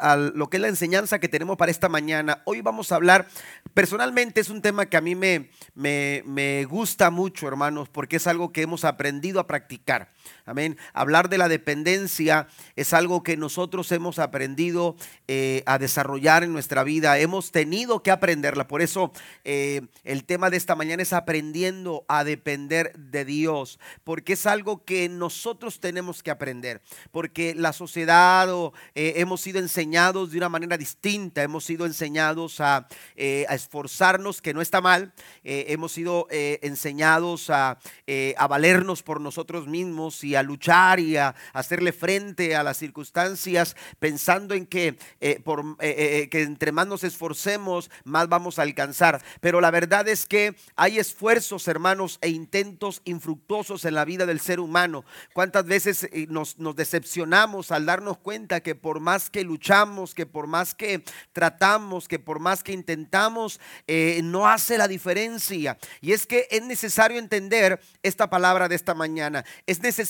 a lo que es la enseñanza que tenemos para esta mañana. Hoy vamos a hablar, personalmente es un tema que a mí me, me, me gusta mucho, hermanos, porque es algo que hemos aprendido a practicar. Amén. Hablar de la dependencia es algo que nosotros hemos aprendido eh, a desarrollar en nuestra vida. Hemos tenido que aprenderla. Por eso eh, el tema de esta mañana es aprendiendo a depender de Dios. Porque es algo que nosotros tenemos que aprender. Porque la sociedad eh, hemos sido enseñados de una manera distinta. Hemos sido enseñados a, esforzarnos, que no está mal. hemos sido enseñados a valernos por nosotros mismos y a luchar y a hacerle frente a las circunstancias, pensando en que, eh, por, eh, eh, que entre más nos esforcemos, más vamos a alcanzar. Pero la verdad es que hay esfuerzos, hermanos, e intentos infructuosos en la vida del ser humano. ¿Cuántas veces nos, nos decepcionamos al darnos cuenta que por más que luchamos, que por más que tratamos, que por más que intentamos, no hace la diferencia? Y es que es necesario entender esta palabra de esta mañana. Es necesario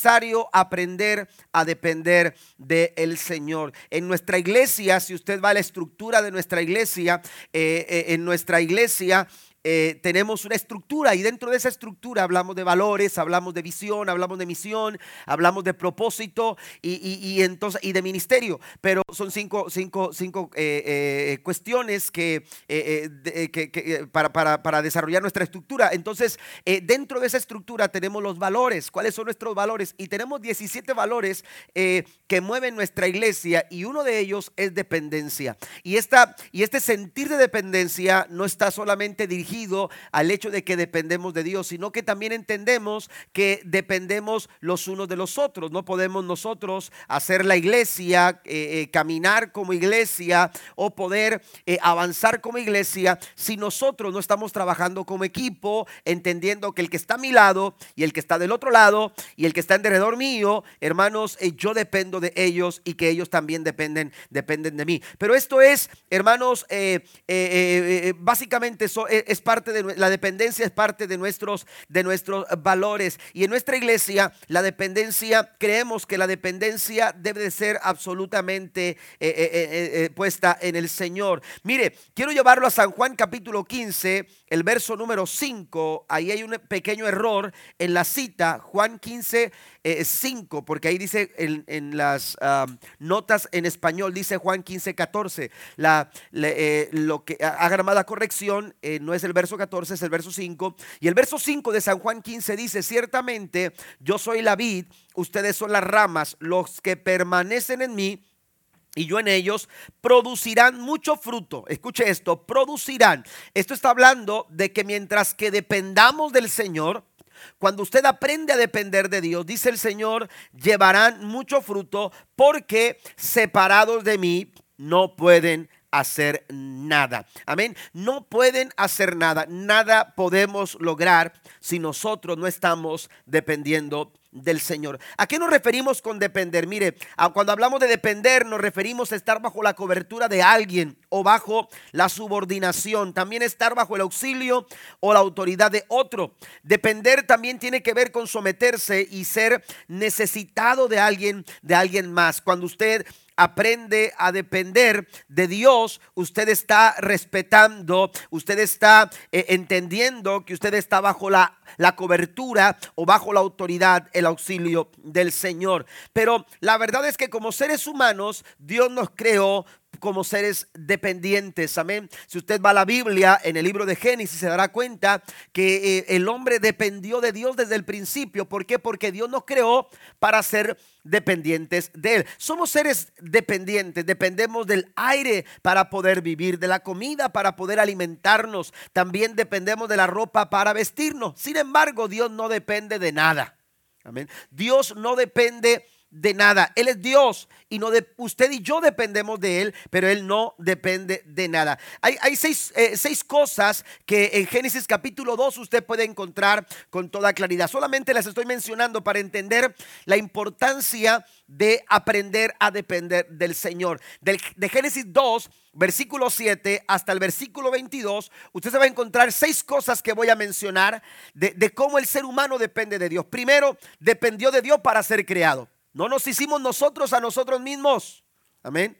aprender a depender del Señor. En nuestra iglesia, si usted va a la estructura de nuestra iglesia, eh, eh, en nuestra iglesia eh, tenemos una estructura y dentro de esa estructura hablamos de valores, hablamos de visión, hablamos de misión, hablamos de propósito y, entonces, y de ministerio. Pero son cinco, cinco, cinco eh, eh, cuestiones que, para, para, para, desarrollar nuestra estructura. Entonces, dentro de esa estructura tenemos los valores. ¿Cuáles son nuestros valores? Y tenemos 17 valores que mueven nuestra iglesia y uno de ellos es dependencia. Y, esta, y este sentir de dependencia no está solamente dirigido al hecho de que dependemos de Dios, sino que también entendemos que dependemos los unos de los otros. No podemos nosotros hacer la iglesia, eh, eh, caminar como iglesia o poder eh, avanzar como iglesia si nosotros no estamos trabajando como equipo, entendiendo que el que está a mi lado y el que está del otro lado y el que está en derredor mío, hermanos, yo dependo de ellos y que ellos también dependen, dependen de mí. Pero esto es, hermanos, básicamente eso es parte de la dependencia es parte de nuestros de nuestros valores y en nuestra iglesia la dependencia creemos que la dependencia debe de ser absolutamente eh, eh, eh, puesta en el Señor. Mire, quiero llevarlo a San Juan capítulo 15, el verso número 5. Ahí hay un pequeño error en la cita, Juan 15 5, porque ahí dice en, las notas en español, dice Juan 15, 14. La, lo que haga llamada corrección no es verso 14, es el verso 5. Y el verso 5 de San Juan 15 dice, ciertamente yo soy la vid, ustedes son las ramas, los que permanecen en mí y yo en ellos, producirán mucho fruto. Escuche esto, producirán. Esto está hablando de que mientras que dependamos del Señor, cuando usted aprende a depender de Dios, dice el Señor, llevarán mucho fruto porque separados de mí no pueden hacer nada. Amén. No pueden hacer nada. Nada podemos lograr si nosotros no estamos dependiendo del Señor. ¿A qué nos referimos con depender? Mire, cuando hablamos de depender nos referimos a estar bajo la cobertura de alguien o bajo la subordinación, también estar bajo el auxilio o la autoridad de otro. Depender también tiene que ver con someterse y ser necesitado de alguien, de alguien más. Cuando usted aprende a depender de Dios, usted está respetando, usted está eh, entendiendo que usted está bajo la, la cobertura o bajo la autoridad, el auxilio del Señor. Pero la verdad es que como seres humanos, Dios nos creó como seres dependientes. Amén. Si usted va a la Biblia, en el libro de Génesis, se dará cuenta que eh, el hombre dependió de Dios desde el principio. ¿Por qué? Porque Dios nos creó para ser dependientes de Él. Somos seres dependientes, dependemos del aire para poder vivir, de la comida para poder alimentarnos. También dependemos de la ropa para vestirnos. Sin embargo, Dios no depende de nada. Amén. Dios no depende de nada. Él es Dios y no de, usted y yo dependemos de Él, pero Él no depende de nada. Hay, hay seis, eh, seis, cosas que en Génesis capítulo 2 usted puede encontrar con toda claridad. Solamente las estoy mencionando para entender la importancia de aprender a depender del Señor. Del, de Génesis 2, versículo 7 hasta el versículo 22, usted se va a encontrar seis cosas que voy a mencionar de, de cómo el ser humano depende de Dios. Primero, dependió de Dios para ser creado. No nos hicimos nosotros a nosotros mismos. Amén.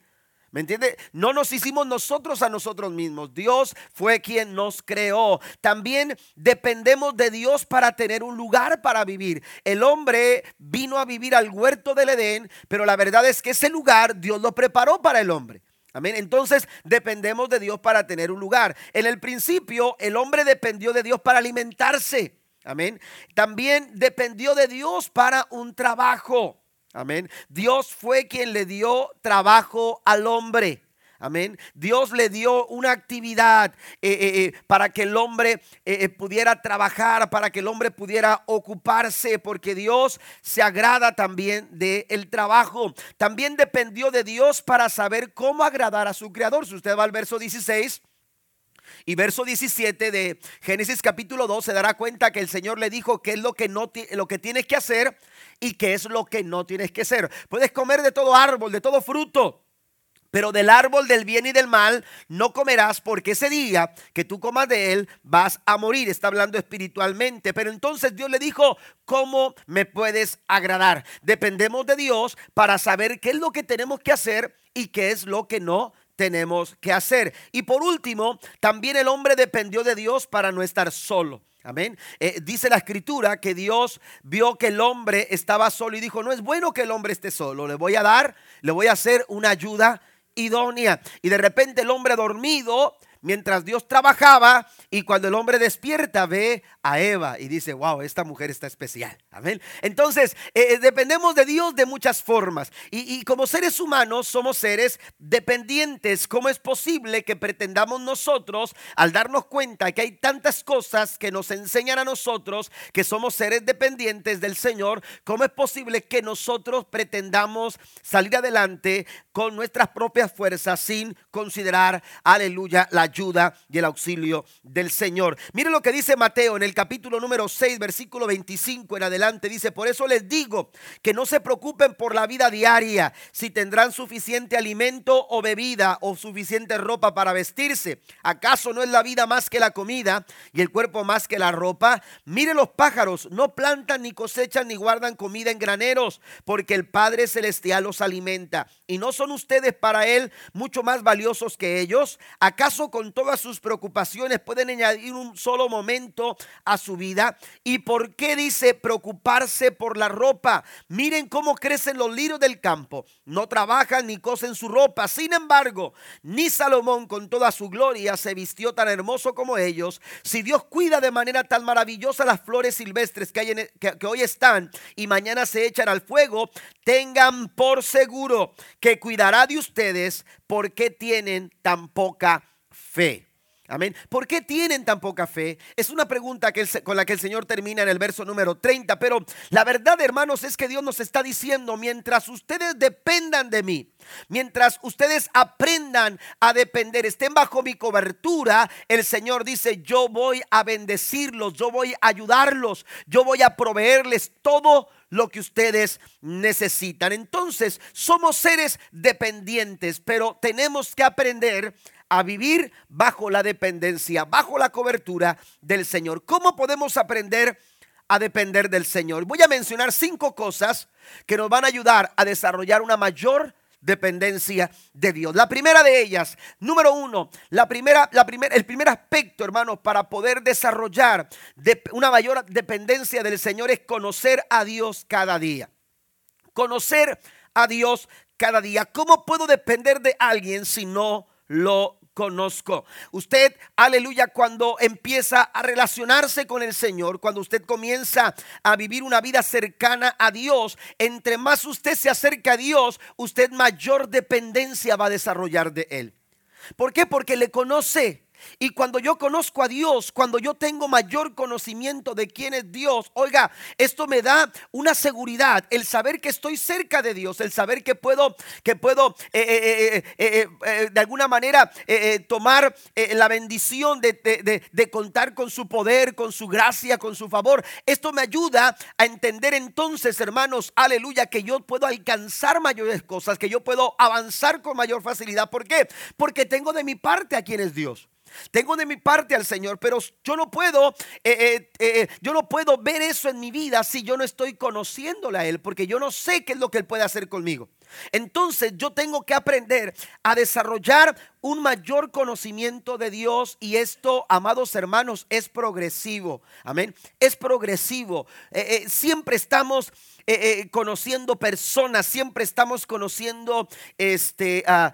¿Me entiende? No nos hicimos nosotros a nosotros mismos. Dios fue quien nos creó. También dependemos de Dios para tener un lugar para vivir. El hombre vino a vivir al huerto del Edén, pero la verdad es que ese lugar Dios lo preparó para el hombre. Amén. Entonces dependemos de Dios para tener un lugar. En el principio el hombre dependió de Dios para alimentarse. Amén. También dependió de Dios para un trabajo. Amén. Dios fue quien le dio trabajo al hombre. Amén. Dios le dio una actividad eh, eh, eh, para que el hombre pudiera trabajar, para que el hombre pudiera ocuparse, porque Dios se agrada también del trabajo. También dependió de Dios para saber cómo agradar a su creador. Si usted va al verso 16. Y verso 17 de Génesis capítulo 2 se dará cuenta que el Señor le dijo qué es lo que, no, lo que tienes que hacer y qué es lo que no tienes que hacer. Puedes comer de todo árbol, de todo fruto. Pero del árbol del bien y del mal no comerás porque ese día que tú comas de él vas a morir. Está hablando espiritualmente. Pero entonces Dios le dijo, ¿cómo me puedes agradar? Dependemos de Dios para saber qué es lo que tenemos que hacer y qué es lo que no tenemos que hacer. Y por último, también el hombre dependió de Dios para no estar solo. Amén. Eh, dice la escritura que Dios vio que el hombre estaba solo y dijo, no es bueno que el hombre esté solo, le voy a dar, le voy a hacer una ayuda idónea. Y de repente el hombre dormido mientras Dios trabajaba y cuando el hombre despierta ve a Eva y dice, wow, esta mujer está especial. Amén. Entonces, eh, eh, dependemos de Dios de muchas formas y, como seres humanos somos seres dependientes. ¿Cómo es posible que pretendamos nosotros, al darnos cuenta que hay tantas cosas que nos enseñan a nosotros que somos seres dependientes del Señor, cómo es posible que nosotros pretendamos salir adelante con nuestras propias fuerzas sin considerar, aleluya, la ayuda y el auxilio del Señor. Mire lo que dice Mateo en el capítulo número 6, versículo 25 en adelante. Dice, por eso les digo que no se preocupen por la vida diaria, si tendrán suficiente alimento o bebida o suficiente ropa para vestirse. ¿Acaso no es la vida más que la comida y el cuerpo más que la ropa? Mire los pájaros, no plantan ni cosechan ni guardan comida en graneros, porque el Padre Celestial los alimenta. ¿Y no son ustedes para Él mucho más valiosos que ellos? ¿Acaso con todas sus preocupaciones pueden añadir un solo momento a su vida. ¿Y por qué dice preocuparse por la ropa? Miren cómo crecen los lirios del campo. No trabajan ni cosen su ropa. Sin embargo, ni Salomón con toda su gloria se vistió tan hermoso como ellos. Si Dios cuida de manera tan maravillosa las flores silvestres que, que hoy están y mañana se echan al fuego, tengan por seguro que cuidará de ustedes porque tienen tan poca Amén. ¿Por qué tienen tan poca fe? Es una pregunta que con la que el Señor termina en el verso número 30. Pero la verdad, hermanos, es que Dios nos está diciendo, mientras ustedes dependan de mí, mientras ustedes aprendan a depender, estén bajo mi cobertura, el Señor dice, yo voy a bendecirlos, yo voy a ayudarlos, yo voy a proveerles todo lo que ustedes necesitan. Entonces, somos seres dependientes, pero tenemos que aprender a vivir bajo la dependencia, bajo la cobertura del Señor. ¿Cómo podemos aprender a depender del Señor? Voy a mencionar cinco cosas que nos van a ayudar a desarrollar una mayor dependencia de Dios. La primera de ellas, número uno, la primera, la primera, el primer aspecto, hermanos, para poder desarrollar una mayor dependencia del Señor es conocer a Dios cada día. Conocer a Dios cada día. ¿Cómo puedo depender de alguien si no lo conozco. Usted, aleluya, cuando empieza a relacionarse con el Señor, cuando usted comienza a vivir una vida cercana a Dios, entre más usted se acerca a Dios, usted mayor dependencia va a desarrollar de Él. ¿Por qué? Porque le conoce. Y cuando yo conozco a Dios, cuando yo tengo mayor conocimiento de quién es Dios, oiga, esto me da una seguridad, el saber que estoy cerca de Dios, el saber que puedo, que puedo eh, eh, eh, de alguna manera tomar la bendición de, de contar con su poder, con su gracia, con su favor. Esto me ayuda a entender entonces, hermanos, aleluya, que yo puedo alcanzar mayores cosas, que yo puedo avanzar con mayor facilidad. ¿Por qué? Porque tengo de mi parte a quien es Dios. Tengo de mi parte al Señor, pero yo no puedo, eh, eh, eh, yo no puedo ver eso en mi vida si yo no estoy conociéndole a Él, porque yo no sé qué es lo que Él puede hacer conmigo. Entonces yo tengo que aprender a desarrollar un mayor conocimiento de Dios y esto, amados hermanos, es progresivo. Amén. Es progresivo. Eh, eh, siempre estamos eh, conociendo personas, siempre estamos conociendo este, a,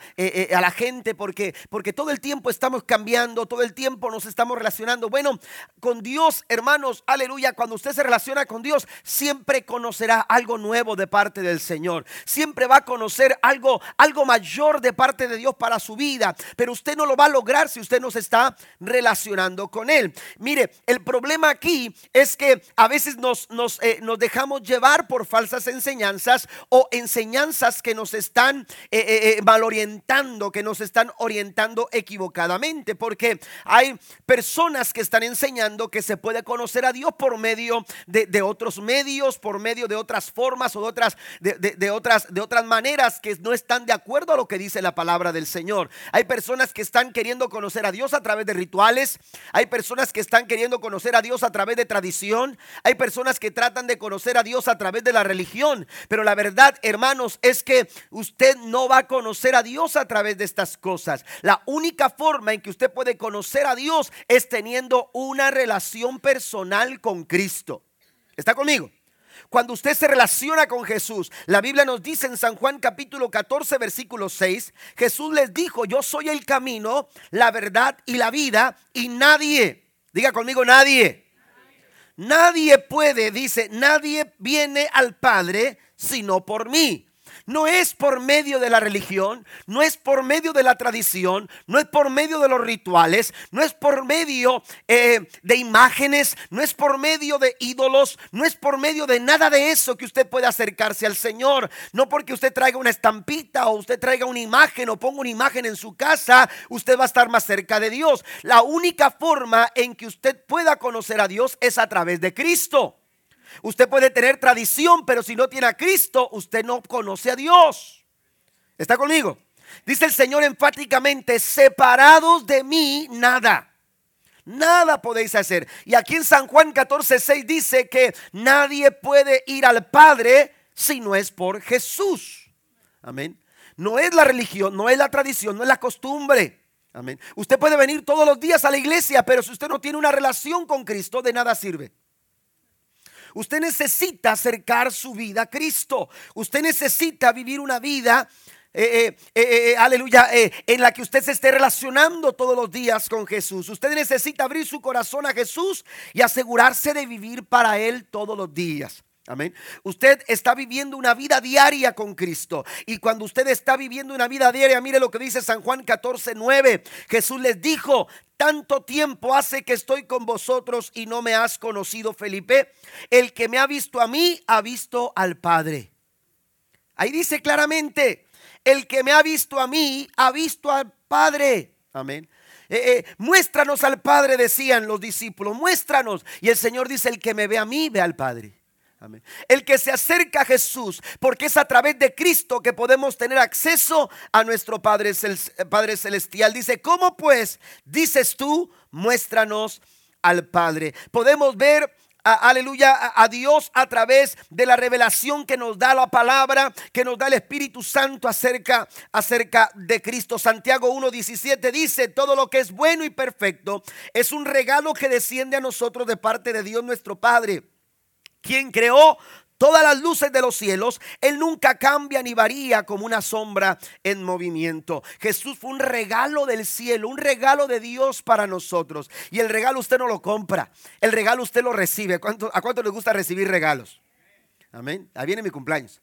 a, la gente porque, porque todo el tiempo estamos cambiando, todo el tiempo nos estamos relacionando. Bueno, con Dios, hermanos, aleluya, cuando usted se relaciona con Dios, siempre conocerá algo nuevo de parte del Señor. Siempre va a conocer algo, algo mayor de parte de Dios para su vida, pero usted no lo va a lograr si usted no se está relacionando con Él. Mire, el problema aquí es que a veces nos, nos, nos dejamos llevar por falsas enseñanzas o enseñanzas que nos están eh, eh, eh, malorientando, que nos están orientando equivocadamente, porque hay personas que están enseñando que se puede conocer a Dios por medio de, otros medios, por medio de otras formas o de otras, de, otras, de otras maneras que no están de acuerdo a lo que dice la palabra del Señor. Hay personas que están queriendo conocer a Dios a través de rituales, hay personas que están queriendo conocer a Dios a través de tradición, hay personas que tratan de conocer a Dios a través de la religión. Pero la verdad, hermanos, es que usted no va a conocer a Dios a través de estas cosas. La única forma en que usted puede conocer a Dios es teniendo una relación personal con Cristo. ¿Está conmigo? Cuando usted se relaciona con Jesús, la Biblia nos dice en San Juan capítulo 14, versículo 6, Jesús les dijo, yo soy el camino, la verdad y la vida, y nadie, diga conmigo nadie, Nadie puede, dice, nadie viene al Padre sino por mí. No es por medio de la religión, no es por medio de la tradición, no es por medio de los rituales, no es por medio eh, de imágenes, no es por medio de ídolos, no es por medio de nada de eso que usted puede acercarse al Señor. No porque usted traiga una estampita o usted traiga una imagen o ponga una imagen en su casa, usted va a estar más cerca de Dios. La única forma en que usted pueda conocer a Dios es a través de Cristo. Usted puede tener tradición, pero si no tiene a Cristo, usted no conoce a Dios. ¿Está conmigo? Dice el Señor enfáticamente, separados de mí, nada. Nada podéis hacer. Y aquí en San Juan 14, 6 dice que nadie puede ir al Padre si no es por Jesús. Amén. No es la religión, no es la tradición, no es la costumbre. Amén. Usted puede venir todos los días a la iglesia, pero si usted no tiene una relación con Cristo, de nada sirve. Usted necesita acercar su vida a Cristo. Usted necesita vivir una vida eh, eh, eh, aleluya, en la que usted se esté relacionando todos los días con Jesús. Usted necesita abrir su corazón a Jesús y asegurarse de vivir para Él todos los días. Amén. Usted está viviendo una vida diaria con Cristo. Y cuando usted está viviendo una vida diaria, mire lo que dice San Juan 14, 9. Jesús les dijo, tanto tiempo hace que estoy con vosotros y no me has conocido, Felipe. El que me ha visto a mí, ha visto al Padre. Ahí dice claramente, el que me ha visto a mí, ha visto al Padre. Amén. Eh, eh, muéstranos al Padre, decían los discípulos, muéstranos. Y el Señor dice, el que me ve a mí, ve al Padre. El que se acerca a Jesús, porque es a través de Cristo que podemos tener acceso a nuestro Padre, Padre Celestial. Dice, ¿cómo pues dices tú? Muéstranos al Padre. Podemos ver aleluya, a, Dios a través de la revelación que nos da la palabra, que nos da el Espíritu Santo acerca, acerca de Cristo. Santiago 1.17 dice, todo lo que es bueno y perfecto es un regalo que desciende a nosotros de parte de Dios nuestro Padre quien creó todas las luces de los cielos, Él nunca cambia ni varía como una sombra en movimiento. Jesús fue un regalo del cielo, un regalo de Dios para nosotros. Y el regalo usted no lo compra, el regalo usted lo recibe. ¿A cuánto le gusta recibir regalos? Amén. Ahí viene mi cumpleaños.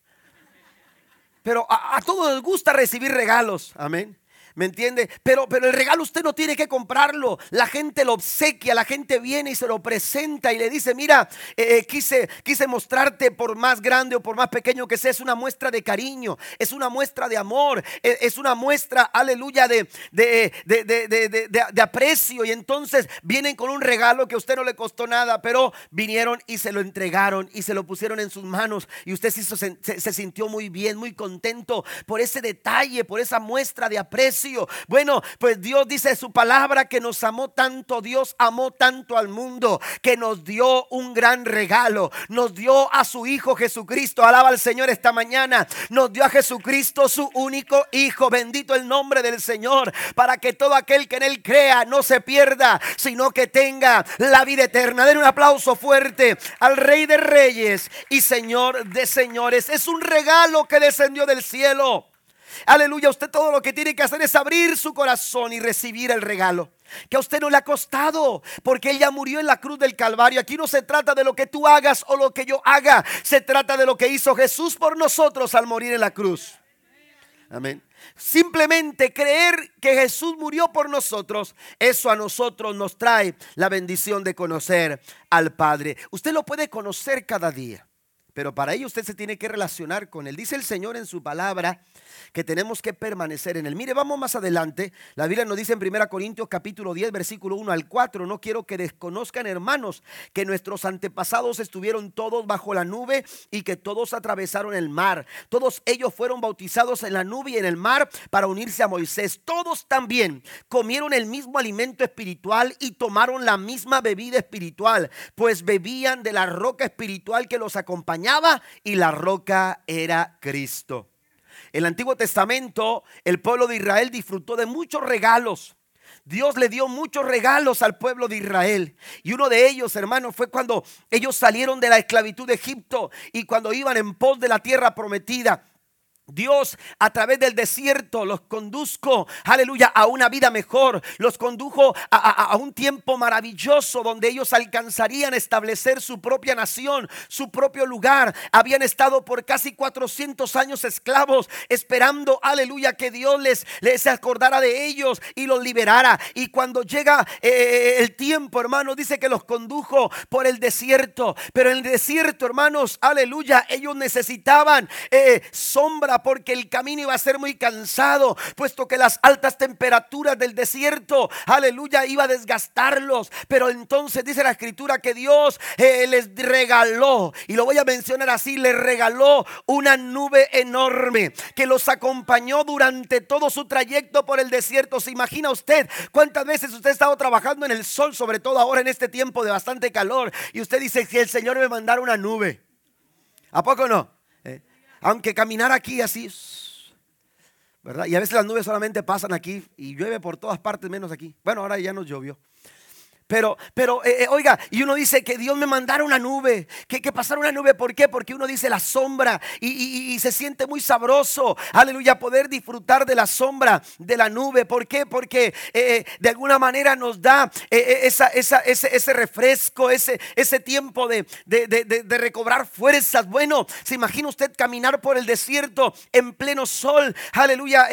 Pero a, a todos les gusta recibir regalos. Amén. ¿Me entiende? Pero, pero el regalo usted no tiene que comprarlo. La gente lo obsequia, la gente viene y se lo presenta y le dice, mira, eh, eh, quise, quise mostrarte por más grande o por más pequeño que sea, es una muestra de cariño, es una muestra de amor, e, es, una muestra, aleluya, de, de, de, de, aprecio. Y entonces vienen con un regalo que a usted no le costó nada, pero vinieron y se lo entregaron y se lo pusieron en sus manos y usted se, se sintió muy bien, muy contento por ese detalle, por esa muestra de aprecio Bueno, pues Dios dice su palabra que nos amó tanto, Dios amó tanto al mundo, que nos dio un gran regalo. Nos dio a su Hijo Jesucristo. Alaba al Señor esta mañana. Nos dio a Jesucristo su único Hijo. Bendito el nombre del Señor. Para que todo aquel que en Él crea no se pierda, sino que tenga la vida eterna. Den un aplauso fuerte al Rey de Reyes y Señor de Señores. Es un regalo que descendió del cielo. Aleluya, usted todo lo que tiene que hacer es abrir su corazón y recibir el regalo. Que a usted no le ha costado, porque Él ya murió en la cruz del Calvario. Aquí no se trata de lo que tú hagas o lo que yo haga, se trata de lo que hizo Jesús por nosotros al morir en la cruz. Amén. Simplemente creer que Jesús murió por nosotros, eso a nosotros nos trae la bendición de conocer al Padre. Usted lo puede conocer cada día. Pero para ello usted se tiene que relacionar con Él. Dice el Señor en su palabra que tenemos que permanecer en Él. Mire, vamos más adelante. La Biblia nos dice en 1 Corintios capítulo 10, versículo 1 al 4. No quiero que desconozcan, hermanos, que nuestros antepasados estuvieron todos bajo la nube y que todos atravesaron el mar. Todos ellos fueron bautizados en la nube y en el mar para unirse a Moisés. Todos también comieron el mismo alimento espiritual y tomaron la misma bebida espiritual, pues bebían de la roca espiritual que los acompañaba y la roca era Cristo. El Antiguo Testamento el pueblo de Israel disfrutó de muchos regalos. Dios le dio muchos regalos al pueblo de Israel. Y uno de ellos, hermano, fue cuando ellos salieron de la esclavitud de Egipto y cuando iban en pos de la tierra prometida. Dios a través del desierto los conduzco, aleluya, a una vida mejor. Los condujo a, un tiempo maravilloso donde ellos alcanzarían establecer su propia nación, su propio lugar. Habían estado por casi 400 años esclavos, esperando, aleluya, que Dios les, les acordara de ellos y los liberara. Y cuando llega eh, el tiempo, hermano, dice que los condujo por el desierto. Pero en el desierto, hermanos, aleluya, ellos necesitaban eh, sombra porque el camino iba a ser muy cansado, puesto que las altas temperaturas del desierto, aleluya, iba a desgastarlos. Pero entonces dice la escritura que Dios eh, les regaló, y lo voy a mencionar así, les regaló una nube enorme que los acompañó durante todo su trayecto por el desierto. ¿Se imagina usted cuántas veces usted ha estado trabajando en el sol, sobre todo ahora en este tiempo de bastante calor, y usted dice, si el Señor me mandara una nube? ¿A poco no? Aunque caminar aquí así, ¿verdad? Y a veces las nubes solamente pasan aquí y llueve por todas partes menos aquí. Bueno, ahora ya nos llovió. Pero, pero, eh, eh, oiga, y uno dice que Dios me mandara una nube, que, que pasara una nube, ¿por qué? Porque uno dice la sombra y, se siente muy sabroso, aleluya, poder disfrutar de la sombra de la nube. ¿Por qué? Porque eh, de alguna manera nos da esa, esa, ese, ese, refresco, ese, ese tiempo de, de, de, recobrar fuerzas. Bueno, se imagina usted caminar por el desierto en pleno sol, aleluya,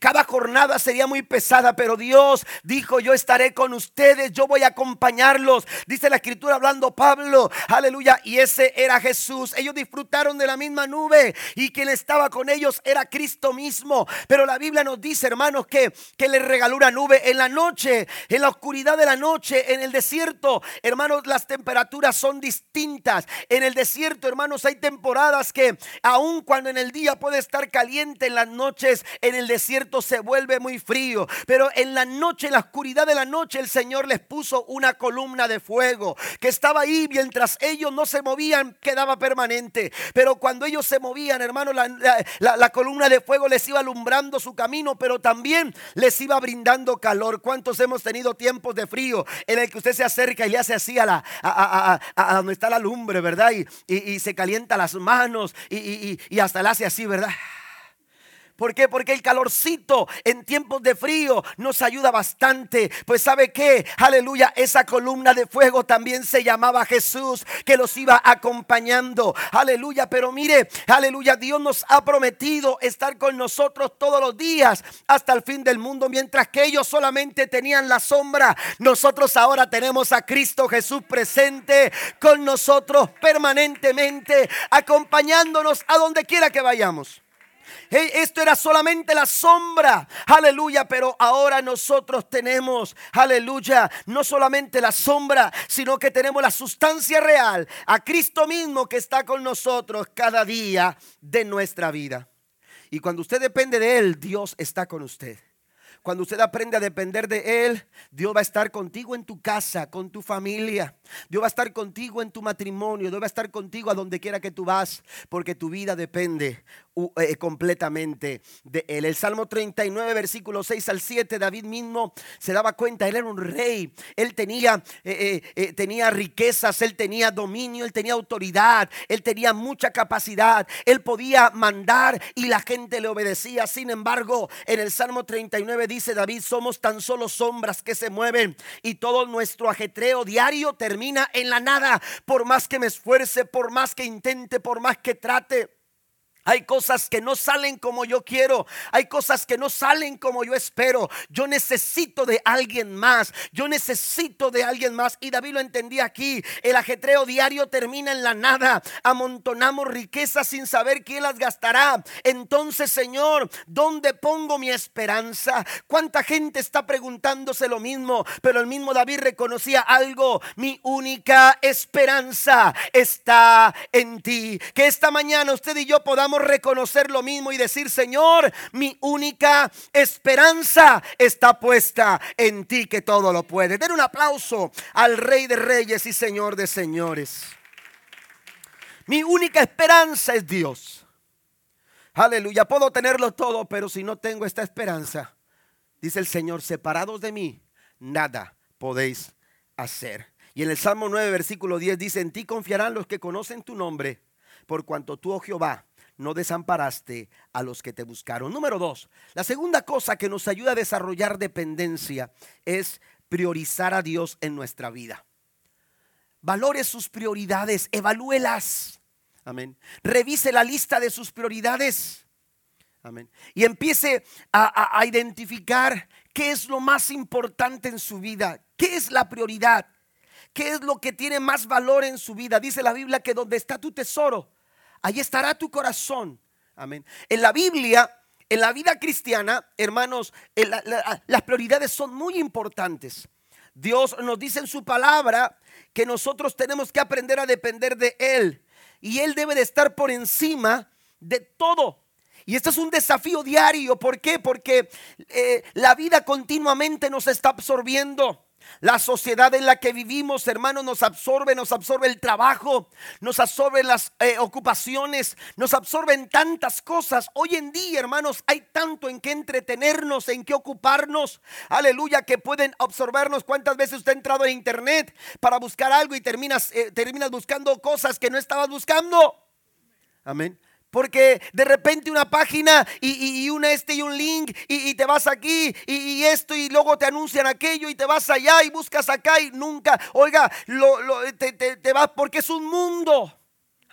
cada jornada sería muy pesada, pero Dios dijo, yo estaré con ustedes, yo voy a acompañarlos. Dice la escritura hablando Pablo, aleluya, y ese era Jesús. Ellos disfrutaron de la misma nube y quien estaba con ellos era Cristo mismo. Pero la Biblia nos dice, hermanos, que, que le regaló una nube en la noche, en la oscuridad de la noche, en el desierto. Hermanos, las temperaturas son distintas. En el desierto, hermanos, hay temporadas que aun cuando en el día puede estar caliente, en las noches, en el desierto se vuelve muy frío. Pero en la noche, en la oscuridad de la noche, el Señor les puso una columna de fuego que estaba ahí mientras ellos no se movían, quedaba permanente. Pero cuando ellos se movían, hermano, la, columna de fuego les iba alumbrando su camino, pero también les iba brindando calor. ¿Cuántos hemos tenido tiempos de frío en el que usted se acerca y le hace así a, la, a, donde está la lumbre, ¿verdad? Y, y, se calienta las manos y, y hasta le hace así, ¿verdad? ¿Por qué? Porque el calorcito en tiempos de frío nos ayuda bastante. Pues sabe qué, aleluya, esa columna de fuego también se llamaba Jesús, que los iba acompañando. Aleluya, pero mire, aleluya, Dios nos ha prometido estar con nosotros todos los días hasta el fin del mundo, mientras que ellos solamente tenían la sombra. Nosotros ahora tenemos a Cristo Jesús presente con nosotros permanentemente, acompañándonos a donde quiera que vayamos esto era solamente la sombra. Aleluya. Pero ahora nosotros tenemos, aleluya, no solamente la sombra, sino que tenemos la sustancia real. A Cristo mismo que está con nosotros cada día de nuestra vida. Y cuando usted depende de Él, Dios está con usted. Cuando usted aprende a depender de Él, Dios va a estar contigo en tu casa, con tu familia. Dios va a estar contigo en tu matrimonio. Dios va a estar contigo a donde quiera que tú vas, porque tu vida depende eh, completamente de Él. El Salmo 39, versículo 6 al 7, David mismo se daba cuenta, Él era un rey. Él tenía, eh, eh, tenía riquezas, Él tenía dominio, Él tenía autoridad, Él tenía mucha capacidad. Él podía mandar y la gente le obedecía. Sin embargo, en el Salmo 39 dice David, somos tan solo sombras que se mueven y todo nuestro ajetreo diario termina en la nada. Por más que me esfuerce, por más que intente, por más que trate. Hay cosas que no salen como yo quiero. Hay cosas que no salen como yo espero. Yo necesito de alguien más. Yo necesito de alguien más. Y David lo entendía aquí. El ajetreo diario termina en la nada. Amontonamos riquezas sin saber quién las gastará. Entonces, Señor, ¿dónde pongo mi esperanza? ¿Cuánta gente está preguntándose lo mismo? Pero el mismo David reconocía algo. Mi única esperanza está en ti. Que esta mañana usted y yo podamos reconocer lo mismo y decir, Señor, mi única esperanza está puesta en ti que todo lo puede. Den un aplauso al Rey de Reyes y Señor de Señores. Mi única esperanza es Dios. Aleluya, puedo tenerlo todo, pero si no tengo esta esperanza, dice el Señor, separados de mí, nada podéis hacer. Y en el Salmo 9, versículo 10 dice, en ti confiarán los que conocen tu nombre, por cuanto tú, oh Jehová, no desamparaste a los que te buscaron. Número dos, la segunda cosa que nos ayuda a desarrollar dependencia es priorizar a Dios en nuestra vida. Valore sus prioridades, evalúelas. Amén. Revise la lista de sus prioridades. Amén. Y empiece a, a identificar qué es lo más importante en su vida, qué es la prioridad, qué es lo que tiene más valor en su vida. Dice la Biblia que donde está tu tesoro, Allí estará tu corazón. Amén. En la Biblia, en la vida cristiana, hermanos, las prioridades son muy importantes. Dios nos dice en su palabra que nosotros tenemos que aprender a depender de Él. Y Él debe de estar por encima de todo. Y este es un desafío diario. ¿Por qué? Porque eh, la vida continuamente nos está absorbiendo. La sociedad en la que vivimos, hermanos, nos absorbe, nos absorbe el trabajo, nos absorbe las eh, ocupaciones, nos absorben tantas cosas. Hoy en día, hermanos, hay tanto en que entretenernos, en que ocuparnos. Aleluya, que pueden absorbernos. ¿Cuántas veces usted ha entrado en internet para buscar algo y terminas, eh, terminas buscando cosas que no estabas buscando? Amén. Porque de repente una página y, un este y un link y, te vas aquí y, esto y luego te anuncian aquello y te vas allá y buscas acá y nunca, oiga, lo, te, vas porque es un mundo.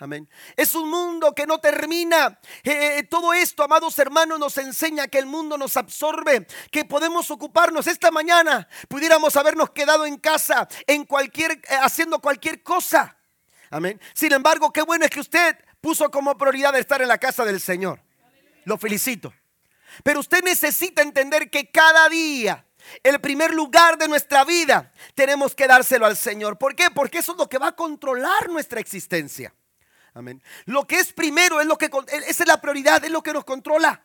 Amén. Es un mundo que no termina. Eh, eh, todo esto, amados hermanos, nos enseña que el mundo nos absorbe, que podemos ocuparnos. Esta mañana pudiéramos habernos quedado en casa, en cualquier, eh, haciendo cualquier cosa. Amén. Sin embargo, qué bueno es que usted puso como prioridad estar en la casa del Señor. Lo felicito. Pero usted necesita entender que cada día, el primer lugar de nuestra vida, tenemos que dárselo al Señor. ¿Por qué? Porque eso es lo que va a controlar nuestra existencia. Amén. Lo que es primero es lo que esa es la prioridad, es lo que nos controla.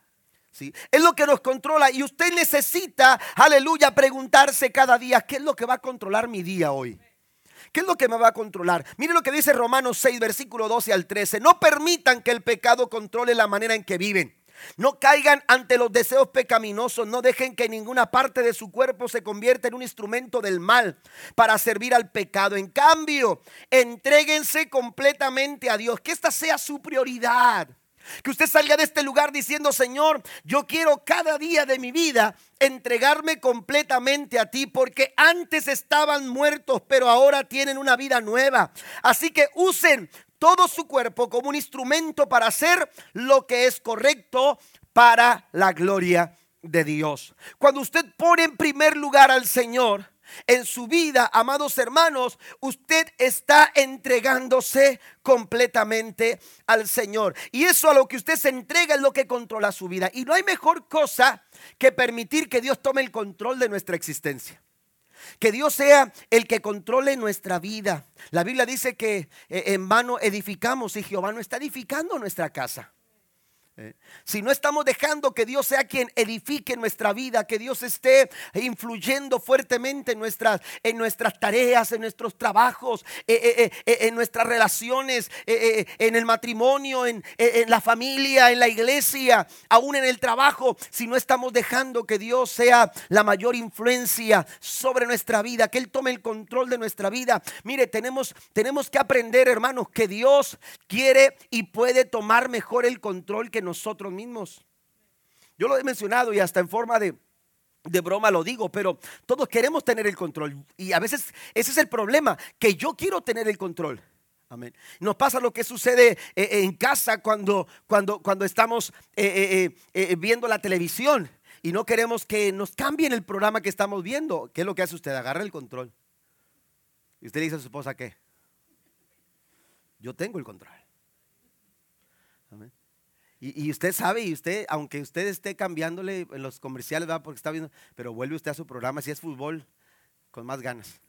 ¿sí? Es lo que nos controla y usted necesita, aleluya, preguntarse cada día, ¿qué es lo que va a controlar mi día hoy? ¿Qué es lo que me va a controlar? Mire lo que dice Romanos 6, versículo 12 al 13. No permitan que el pecado controle la manera en que viven. No caigan ante los deseos pecaminosos, no dejen que ninguna parte de su cuerpo se convierta en un instrumento del mal para servir al pecado. En cambio, entréguense completamente a Dios, que esta sea su prioridad. Que usted salga de este lugar diciendo, Señor, yo quiero cada día de mi vida entregarme completamente a ti, porque antes estaban muertos, pero ahora tienen una vida nueva. Así que usen todo su cuerpo como un instrumento para hacer lo que es correcto para la gloria de Dios. Cuando usted pone en primer lugar al Señor, en su vida, amados hermanos, usted está entregándose completamente al Señor. Y eso a lo que usted se entrega es lo que controla su vida. Y no hay mejor cosa que permitir que Dios tome el control de nuestra existencia. Que Dios sea el que controle nuestra vida. La Biblia dice que eh, en vano edificamos y Jehová no está edificando nuestra casa. Eh, si no estamos dejando que Dios sea quien edifique nuestra vida, que Dios esté influyendo fuertemente en nuestras, en nuestras tareas, en nuestros trabajos, eh, eh, en nuestras relaciones, en el matrimonio, en, en la familia, en la iglesia, aún en el trabajo, si no estamos dejando que Dios sea la mayor influencia sobre nuestra vida, que Él tome el control de nuestra vida. Mire, tenemos, tenemos que aprender, hermanos, que Dios quiere y puede tomar mejor el control que nosotros mismos. Yo lo he mencionado y hasta en forma de, broma lo digo, pero todos queremos tener el control. Y a veces ese es el problema, que yo quiero tener el control. Amén. Nos pasa lo que sucede eh, eh, en casa cuando, cuando, cuando estamos eh, viendo la televisión y no queremos que nos cambien el programa que estamos viendo. ¿Qué es lo que hace usted? Agarra el control. Y usted le dice a su esposa, ¿qué? Yo tengo el control. Y, usted sabe, y usted, aunque usted esté cambiándole en los comerciales, ¿verdad? porque está viendo, pero vuelve usted a su programa, si es fútbol, con más ganas,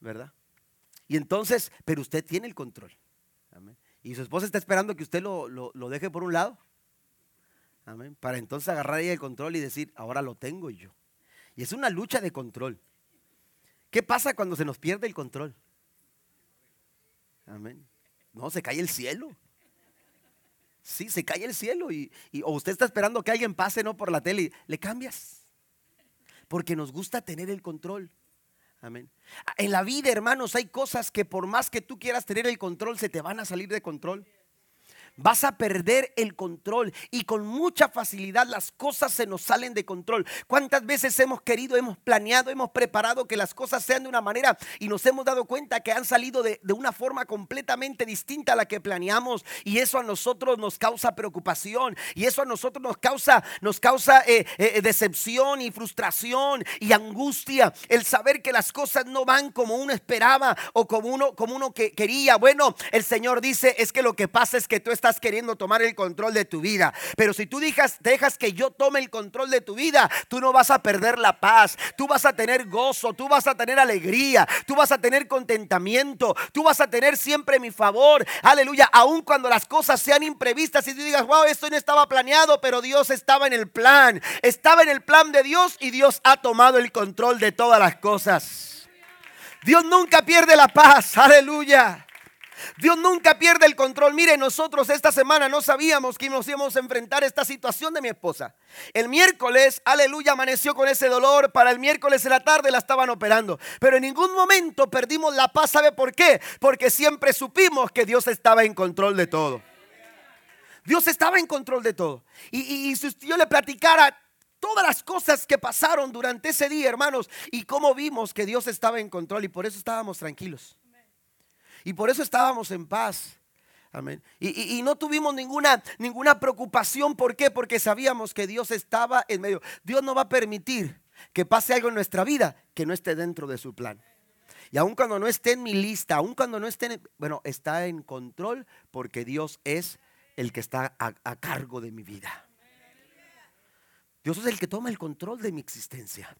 ¿verdad? Y entonces, pero usted tiene el control. Amén. Y su esposa está esperando que usted lo, lo, deje por un lado. Amén. Para entonces agarrar ahí el control y decir, ahora lo tengo yo. Y es una lucha de control. ¿Qué pasa cuando se nos pierde el control? Amén. No, se cae el cielo. Sí, se cae el cielo y, o usted está esperando que alguien pase no por la tele, le cambias. Porque nos gusta tener el control. Amén. En la vida, hermanos, hay cosas que por más que tú quieras tener el control, se te van a salir de control vas a perder el control y con mucha facilidad las cosas se nos salen de control. ¿Cuántas veces hemos querido, hemos planeado, hemos preparado que las cosas sean de una manera y nos hemos dado cuenta que han salido de, una forma completamente distinta a la que planeamos y eso a nosotros nos causa preocupación y eso a nosotros nos causa, nos causa eh, eh, decepción y frustración y angustia el saber que las cosas no van como uno esperaba o como uno, como uno que quería. Bueno, el Señor dice es que lo que pasa es que tú estás queriendo tomar el control de tu vida. Pero si tú dejas, dejas que yo tome el control de tu vida, tú no vas a perder la paz, tú vas a tener gozo, tú vas a tener alegría, tú vas a tener contentamiento, tú vas a tener siempre mi favor. Aleluya, aun cuando las cosas sean imprevistas y tú digas, wow, esto no estaba planeado, pero Dios estaba en el plan, estaba en el plan de Dios y Dios ha tomado el control de todas las cosas. Dios nunca pierde la paz, aleluya. Dios nunca pierde el control. Mire, nosotros esta semana no sabíamos que nos íbamos a enfrentar esta situación de mi esposa. El miércoles, aleluya, amaneció con ese dolor. Para el miércoles en la tarde la estaban operando. Pero en ningún momento perdimos la paz. ¿Sabe por qué? Porque siempre supimos que Dios estaba en control de todo. Dios estaba en control de todo. Y, y si yo le platicara todas las cosas que pasaron durante ese día, hermanos, y cómo vimos que Dios estaba en control y por eso estábamos tranquilos. Y por eso estábamos en paz. Amén. Y, no tuvimos ninguna, ninguna preocupación. ¿Por qué? Porque sabíamos que Dios estaba en medio. Dios no va a permitir que pase algo en nuestra vida que no esté dentro de su plan. Y aun cuando no esté en mi lista, aun cuando no esté, en, bueno, está en control porque Dios es el que está a cargo de mi vida. Dios es el que toma el control de mi existencia.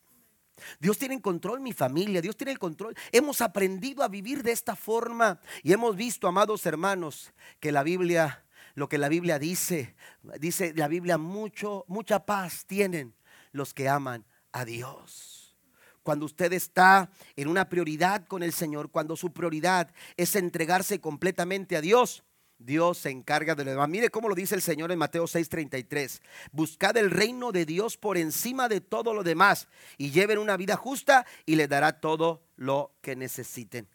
Dios tiene en control mi familia, Dios tiene el control. Hemos aprendido a vivir de esta forma y hemos visto, amados hermanos, que la Biblia, lo que la Biblia dice, dice la Biblia mucho, mucha paz tienen los que aman a Dios. Cuando usted está en una prioridad con el Señor, cuando su prioridad es entregarse completamente a Dios, Dios se encarga de lo demás. Mire cómo lo dice el Señor en Mateo 6:33. Buscad el reino de Dios por encima de todo lo demás y lleven una vida justa y le dará todo lo que necesiten.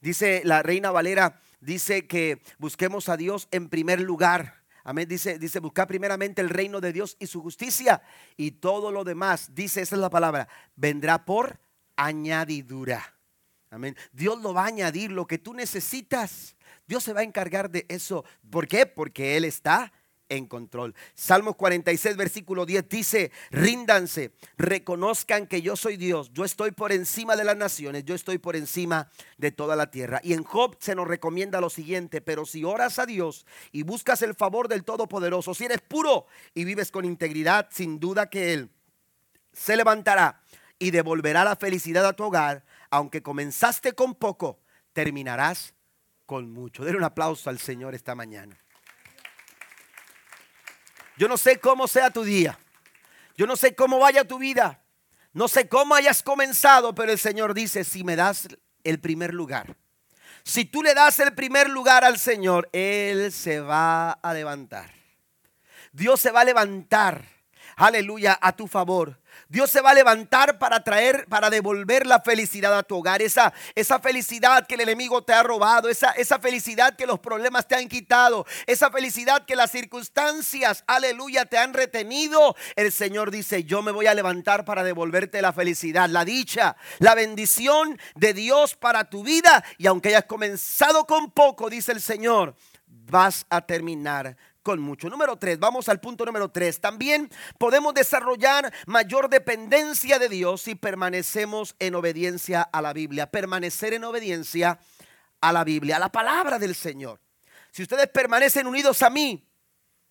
Dice la reina Valera, dice que busquemos a Dios en primer lugar. Amén. Dice, dice, buscar primeramente el reino de Dios y su justicia y todo lo demás, dice, esa es la palabra, vendrá por añadidura. Amén. Dios lo va a añadir lo que tú necesitas. Dios se va a encargar de eso. ¿Por qué? Porque Él está en control. Salmo 46, versículo 10 dice, ríndanse, reconozcan que yo soy Dios, yo estoy por encima de las naciones, yo estoy por encima de toda la tierra. Y en Job se nos recomienda lo siguiente, pero si oras a Dios y buscas el favor del Todopoderoso, si eres puro y vives con integridad, sin duda que Él se levantará y devolverá la felicidad a tu hogar, aunque comenzaste con poco, terminarás con mucho. Den un aplauso al Señor esta mañana. Yo no sé cómo sea tu día. Yo no sé cómo vaya tu vida. No sé cómo hayas comenzado, pero el Señor dice, si me das el primer lugar, si tú le das el primer lugar al Señor, Él se va a levantar. Dios se va a levantar, aleluya, a tu favor. Dios se va a levantar para traer, para devolver la felicidad a tu hogar. Esa, esa felicidad que el enemigo te ha robado. Esa, esa felicidad que los problemas te han quitado. Esa felicidad que las circunstancias, aleluya, te han retenido. El Señor dice, yo me voy a levantar para devolverte la felicidad, la dicha, la bendición de Dios para tu vida. Y aunque hayas comenzado con poco, dice el Señor, vas a terminar con mucho. Número tres, vamos al punto número tres. También podemos desarrollar mayor dependencia de Dios si permanecemos en obediencia a la Biblia. Permanecer en obediencia a la Biblia, a la palabra del Señor. Si ustedes permanecen unidos a mí,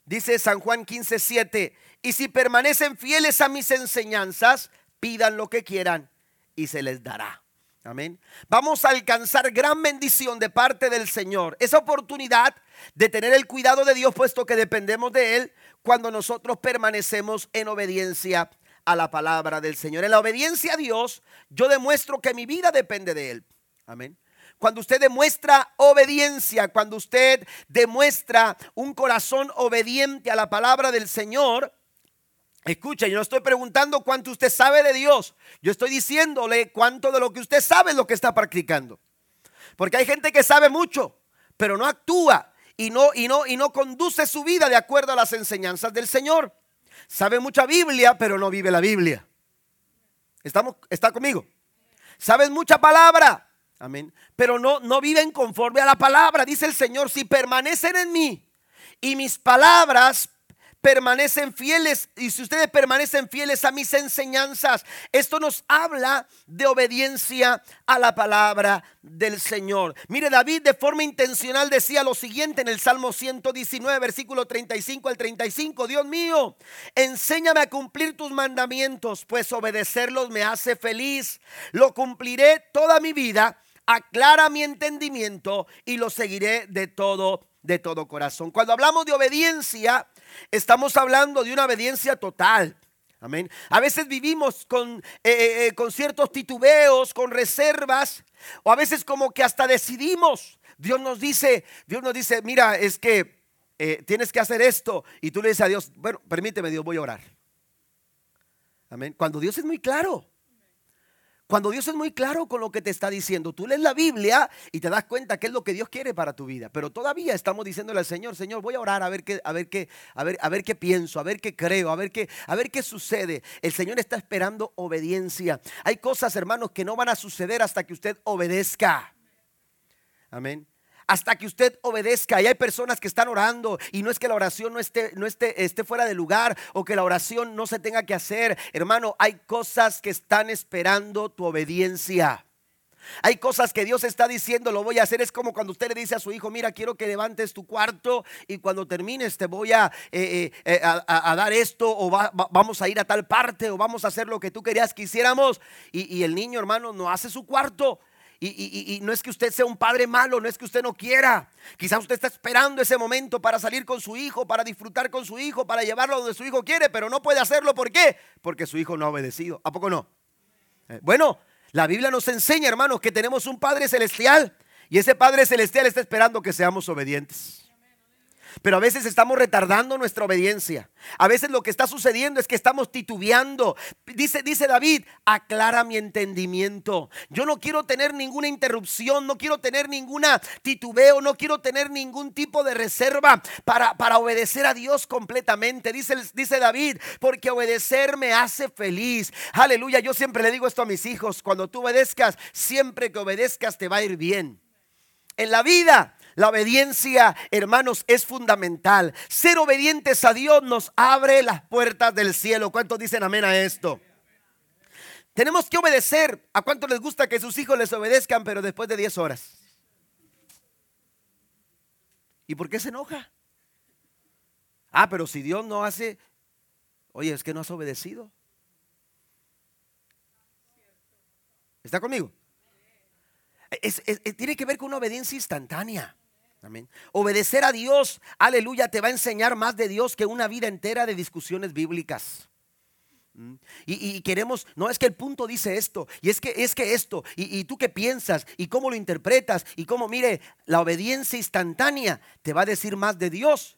dice San Juan 15, 7, y si permanecen fieles a mis enseñanzas, pidan lo que quieran y se les dará. Amén. Vamos a alcanzar gran bendición de parte del Señor. Esa oportunidad de tener el cuidado de Dios, puesto que dependemos de Él, cuando nosotros permanecemos en obediencia a la palabra del Señor. En la obediencia a Dios, yo demuestro que mi vida depende de Él. Amén. Cuando usted demuestra obediencia, cuando usted demuestra un corazón obediente a la palabra del Señor, Escucha, yo no estoy preguntando cuánto usted sabe de Dios. Yo estoy diciéndole cuánto de lo que usted sabe es lo que está practicando. Porque hay gente que sabe mucho, pero no actúa y no, y no, y no conduce su vida de acuerdo a las enseñanzas del Señor. Sabe mucha Biblia, pero no vive la Biblia. ¿Estamos, ¿Está conmigo? Saben mucha palabra, amén, pero no, no viven conforme a la palabra. Dice el Señor, si permanecen en mí y mis palabras permanecen fieles y si ustedes permanecen fieles a mis enseñanzas, esto nos habla de obediencia a la palabra del Señor. Mire, David de forma intencional decía lo siguiente en el Salmo 119, versículo 35 al 35, Dios mío, enséñame a cumplir tus mandamientos, pues obedecerlos me hace feliz. Lo cumpliré toda mi vida, aclara mi entendimiento y lo seguiré de todo de todo corazón. Cuando hablamos de obediencia, Estamos hablando de una obediencia total. Amén. A veces vivimos con, eh, eh, eh, con ciertos titubeos, con reservas, o a veces como que hasta decidimos. Dios nos dice, Dios nos dice, mira, es que tienes que hacer esto. Y tú le dices a Dios, bueno, permíteme Dios, voy a orar. Amén. Cuando Dios es muy claro. Cuando Dios es muy claro con lo que te está diciendo, tú lees la Biblia y te das cuenta qué es lo que Dios quiere para tu vida. Pero todavía estamos diciéndole al Señor, Señor, voy a orar a ver qué, a ver qué, a ver, a ver qué pienso, a ver qué creo, a ver qué, a ver qué sucede. El Señor está esperando obediencia. Hay cosas, hermanos, que no van a suceder hasta que usted obedezca. Amén hasta que usted obedezca. Y hay personas que están orando y no es que la oración no esté, no esté, esté fuera de lugar o que la oración no se tenga que hacer. Hermano, hay cosas que están esperando tu obediencia. Hay cosas que Dios está diciendo, lo voy a hacer. Es como cuando usted le dice a su hijo, mira, quiero que levantes tu cuarto y cuando termines te voy a, eh, eh, eh, a, dar esto o vamos a ir a tal parte o vamos a hacer lo que tú querías que hiciéramos. y el niño, hermano, no hace su cuarto. Y, no es que usted sea un padre malo, no es que usted no quiera. Quizás usted está esperando ese momento para salir con su hijo, para disfrutar con su hijo, para llevarlo donde su hijo quiere, pero no puede hacerlo. ¿Por qué? Porque su hijo no ha obedecido. ¿A poco no? Eh, bueno, la Biblia nos enseña, hermanos, que tenemos un Padre celestial y ese Padre celestial está esperando que seamos obedientes. Pero a veces estamos retardando nuestra obediencia. A veces lo que está sucediendo es que estamos titubeando. Dice, dice David, aclara mi entendimiento. Yo no quiero tener ninguna interrupción, no quiero tener ninguna titubeo, no quiero tener ningún tipo de reserva para, para obedecer a Dios completamente. Dice, dice David, porque obedecer me hace feliz. Aleluya, yo siempre le digo esto a mis hijos, cuando tú obedezcas, siempre que obedezcas te va a ir bien. En la vida la obediencia, hermanos, es fundamental. Ser obedientes a Dios nos abre las puertas del cielo. ¿Cuántos dicen amén a esto? Tenemos que obedecer. ¿A cuántos les gusta que sus hijos les obedezcan, pero después de 10 horas? ¿Y por qué se enoja? Ah, pero si Dios no hace, oye, es que no has obedecido. ¿Está conmigo? tiene que ver con una obediencia instantánea. Amén. Obedecer a Dios, aleluya, te va a enseñar más de Dios que una vida entera de discusiones bíblicas. ¿Mm? Y, queremos, no es que el punto dice esto, y es que es que esto, y, y, tú qué piensas, y cómo lo interpretas, y cómo, mire, la obediencia instantánea te va a decir más de Dios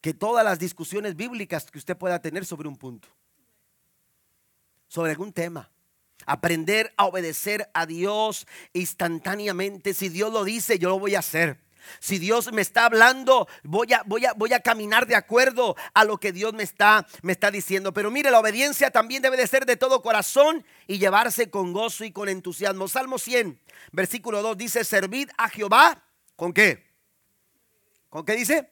que todas las discusiones bíblicas que usted pueda tener sobre un punto, sobre algún tema. Aprender a obedecer a Dios instantáneamente. Si Dios lo dice, yo lo voy a hacer. Si Dios me está hablando, voy a, voy a, voy a caminar de acuerdo a lo que Dios me está, me está diciendo. Pero mire, la obediencia también debe de ser de todo corazón y llevarse con gozo y con entusiasmo. Salmo 100, versículo 2 dice, servid a Jehová. ¿Con qué? ¿Con qué dice?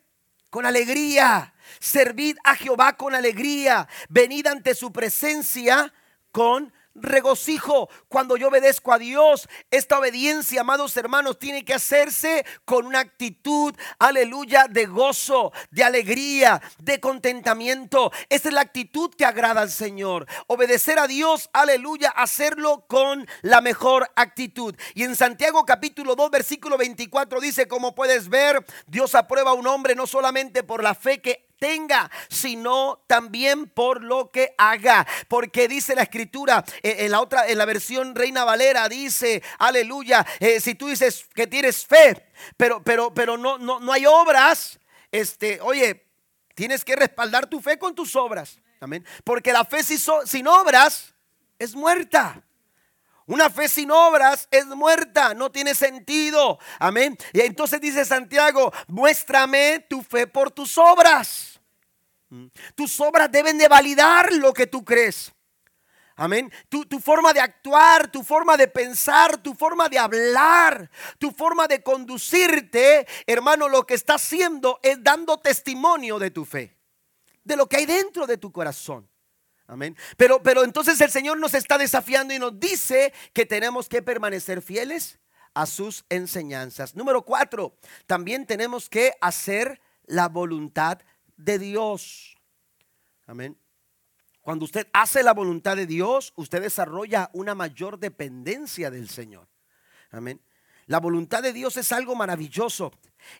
Con alegría. Servid a Jehová con alegría. Venid ante su presencia con regocijo cuando yo obedezco a Dios. Esta obediencia, amados hermanos, tiene que hacerse con una actitud, aleluya, de gozo, de alegría, de contentamiento. Esa es la actitud que agrada al Señor. Obedecer a Dios, aleluya, hacerlo con la mejor actitud. Y en Santiago capítulo 2, versículo 24 dice, como puedes ver, Dios aprueba a un hombre no solamente por la fe que tenga, sino también por lo que haga. Porque dice la escritura, eh, en la otra, en la versión Reina Valera, dice, aleluya, eh, si tú dices que tienes fe, pero, pero, pero no, no, no hay obras, este, oye, tienes que respaldar tu fe con tus obras. Amén. Porque la fe sin obras es muerta. Una fe sin obras es muerta, no tiene sentido. Amén. Y entonces dice Santiago, muéstrame tu fe por tus obras. Mm. Tus obras deben de validar lo que tú crees. Amén. Tu, tu, forma de actuar, tu forma de pensar, tu forma de hablar, tu forma de conducirte, hermano, lo que está haciendo es dando testimonio de tu fe, de lo que hay dentro de tu corazón. Amén. Pero, pero entonces el Señor nos está desafiando y nos dice que tenemos que permanecer fieles a sus enseñanzas. Número cuatro, también tenemos que hacer la voluntad de Dios. Amén. Cuando usted hace la voluntad de Dios, usted desarrolla una mayor dependencia del Señor. Amén. La voluntad de Dios es algo maravilloso.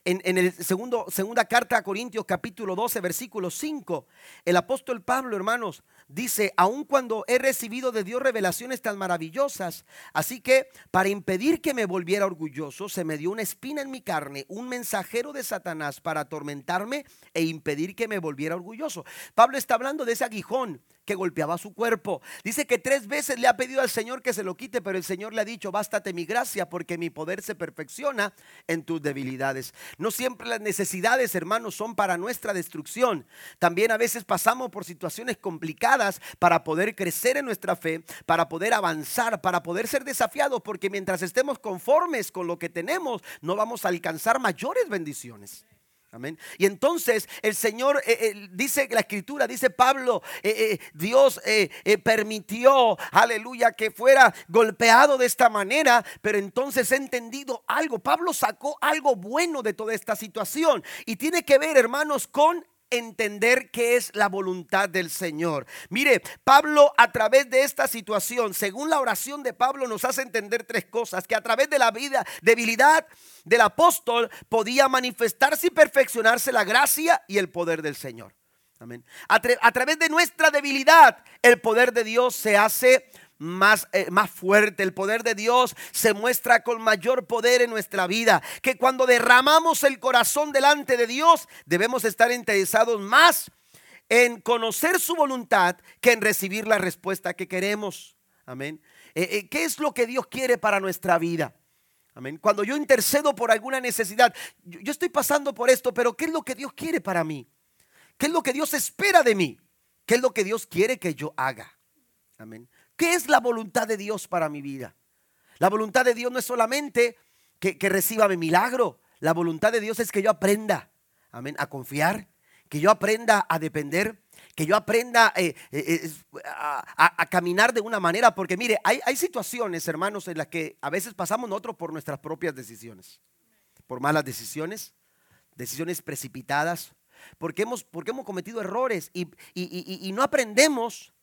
En, en, el segundo, segunda carta a Corintios capítulo 12, versículo 5, el apóstol Pablo, hermanos, dice, aun cuando he recibido de Dios revelaciones tan maravillosas, así que para impedir que me volviera orgulloso, se me dio una espina en mi carne, un mensajero de Satanás para atormentarme e impedir que me volviera orgulloso. Pablo está hablando de ese aguijón que golpeaba su cuerpo. Dice que tres veces le ha pedido al Señor que se lo quite, pero el Señor le ha dicho, bástate mi gracia, porque mi poder se perfecciona en tus debilidades. No siempre las necesidades, hermanos, son para nuestra destrucción. También a veces pasamos por situaciones complicadas para poder crecer en nuestra fe, para poder avanzar, para poder ser desafiados, porque mientras estemos conformes con lo que tenemos, no vamos a alcanzar mayores bendiciones. Amén. Y entonces el Señor eh, eh, dice la escritura, dice Pablo, eh, Dios permitió, aleluya, que fuera golpeado de esta manera, pero entonces he entendido algo. Pablo sacó algo bueno de toda esta situación y tiene que ver, hermanos, con entender qué es la voluntad del Señor. Mire, Pablo a través de esta situación, según la oración de Pablo, nos hace entender tres cosas, que a través de la vida, debilidad del apóstol podía manifestarse y perfeccionarse la gracia y el poder del Señor. Amén. A, a través de nuestra debilidad, el poder de Dios se hace más, eh, más fuerte. El poder de Dios se muestra con mayor poder en nuestra vida. Que cuando derramamos el corazón delante de Dios, debemos estar interesados más en conocer su voluntad que en recibir la respuesta que queremos. Amén. Eh, eh, ¿Qué es lo que Dios quiere para nuestra vida? Amén. Cuando yo intercedo por alguna necesidad, yo estoy pasando por esto, pero ¿qué es lo que Dios quiere para mí? ¿Qué es lo que Dios espera de mí? ¿Qué es lo que Dios quiere que yo haga? Amén. ¿Qué es la voluntad de Dios para mi vida? La voluntad de Dios no es solamente que, reciba mi milagro. La voluntad de Dios es que yo aprenda, amén, a confiar, que yo aprenda a depender, que yo aprenda eh, eh, a, caminar de una manera, porque mire, hay, situaciones, hermanos, en las que a veces pasamos nosotros por nuestras propias decisiones, por malas decisiones, decisiones precipitadas, porque hemos, porque hemos cometido errores y, y no aprendemos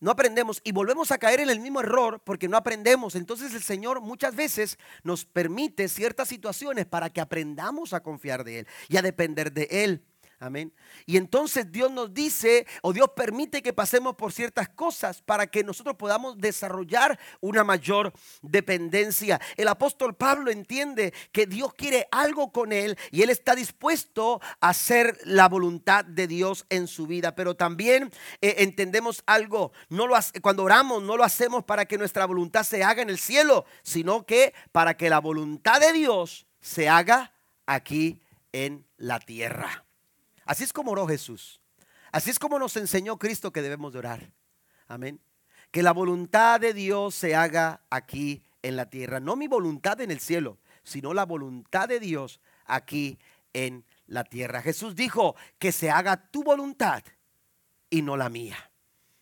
no aprendemos y volvemos a caer en el mismo error porque no aprendemos. Entonces el Señor muchas veces nos permite ciertas situaciones para que aprendamos a confiar de Él y a depender de Él. Amén. Y entonces Dios nos dice o Dios permite que pasemos por ciertas cosas para que nosotros podamos desarrollar una mayor dependencia. El apóstol Pablo entiende que Dios quiere algo con él y él está dispuesto a hacer la voluntad de Dios en su vida. Pero también eh, entendemos algo, no lo cuando oramos no lo hacemos para que nuestra voluntad se haga en el cielo, sino que para que la voluntad de Dios se haga aquí en la tierra. Así es como oró Jesús. Así es como nos enseñó Cristo que debemos de orar. Amén. Que la voluntad de Dios se haga aquí en la tierra. No mi voluntad en el cielo, sino la voluntad de Dios aquí en la tierra. Jesús dijo que se haga tu voluntad y no la mía.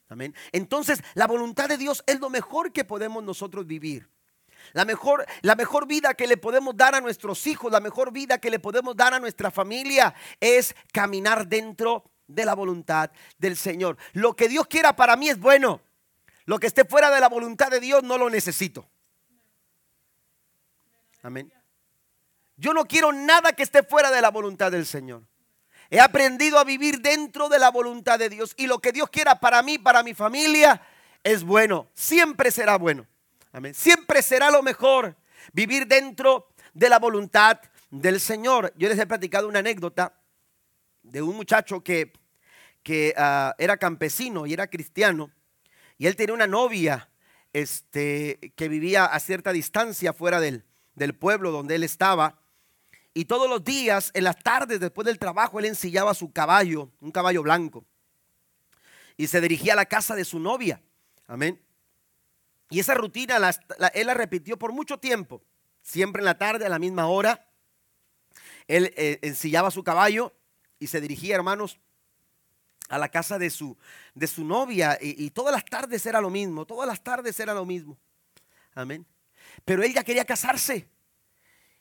Amén. Entonces, la voluntad de Dios es lo mejor que podemos nosotros vivir. La mejor, la mejor vida que le podemos dar a nuestros hijos, la mejor vida que le podemos dar a nuestra familia es caminar dentro de la voluntad del Señor. Lo que Dios quiera para mí es bueno. Lo que esté fuera de la voluntad de Dios no lo necesito. Amén. Yo no quiero nada que esté fuera de la voluntad del Señor. He aprendido a vivir dentro de la voluntad de Dios y lo que Dios quiera para mí, para mi familia, es bueno. Siempre será bueno. Siempre será lo mejor vivir dentro de la voluntad del Señor. Yo les he platicado una anécdota de un muchacho que, que ah, era campesino y era cristiano. Y él tenía una novia este, que vivía a cierta distancia fuera del, del pueblo donde él estaba. Y todos los días, en las tardes, después del trabajo, él ensillaba su caballo, un caballo blanco. Y se dirigía a la casa de su novia. Amén. Y esa rutina él la repitió por mucho tiempo, siempre en la tarde, a la misma hora. Él eh, ensillaba su caballo y se dirigía, hermanos, a la casa de su, de su novia. Y, todas las tardes era lo mismo, todas las tardes era lo mismo. Amén. Pero él ya quería casarse.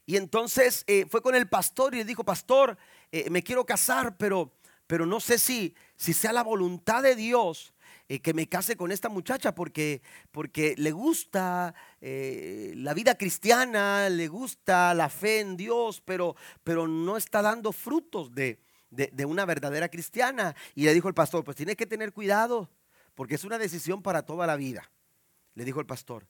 Y entonces eh, fue con el pastor y le dijo, pastor, eh, me quiero casar, pero, pero no sé si, si sea la voluntad de Dios eh, que me case con esta muchacha porque, porque le gusta eh, la vida cristiana, le gusta la fe en Dios, pero, pero no está dando frutos de, de, una verdadera cristiana. Y le dijo el pastor, pues tiene que tener cuidado porque es una decisión para toda la vida, le dijo el pastor.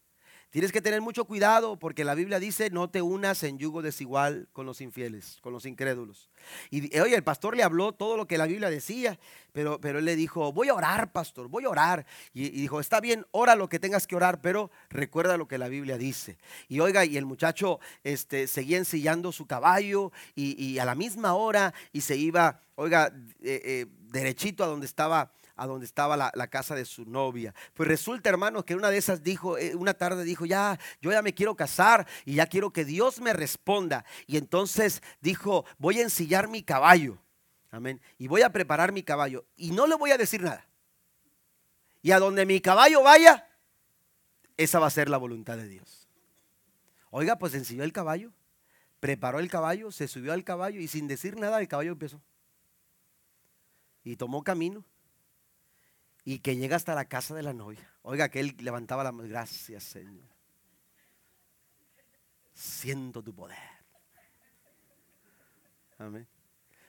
Tienes que tener mucho cuidado porque la Biblia dice no te unas en yugo desigual con los infieles, con los incrédulos. Y oye, el pastor le habló todo lo que la Biblia decía, pero, pero él le dijo, voy a orar, pastor, voy a orar. Y, dijo, está bien, ora lo que tengas que orar, pero recuerda lo que la Biblia dice. Y oiga, y el muchacho este, seguía ensillando su caballo y, a la misma hora y se iba, oiga, eh, eh, derechito a donde estaba a donde estaba la, casa de su novia. Pues resulta, hermano, que una de esas dijo, eh, una tarde dijo, ya, yo ya me quiero casar y ya quiero que Dios me responda. Y entonces dijo, voy a ensillar mi caballo. Amén. Y voy a preparar mi caballo. Y no le voy a decir nada. Y a donde mi caballo vaya, esa va a ser la voluntad de Dios. Oiga, pues ensilló el caballo, preparó el caballo, se subió al caballo y sin decir nada el caballo empezó. Y tomó camino y que llega hasta la casa de la novia. Oiga, que él levantaba la mano. Gracias, Señor. Siento tu poder. Amén.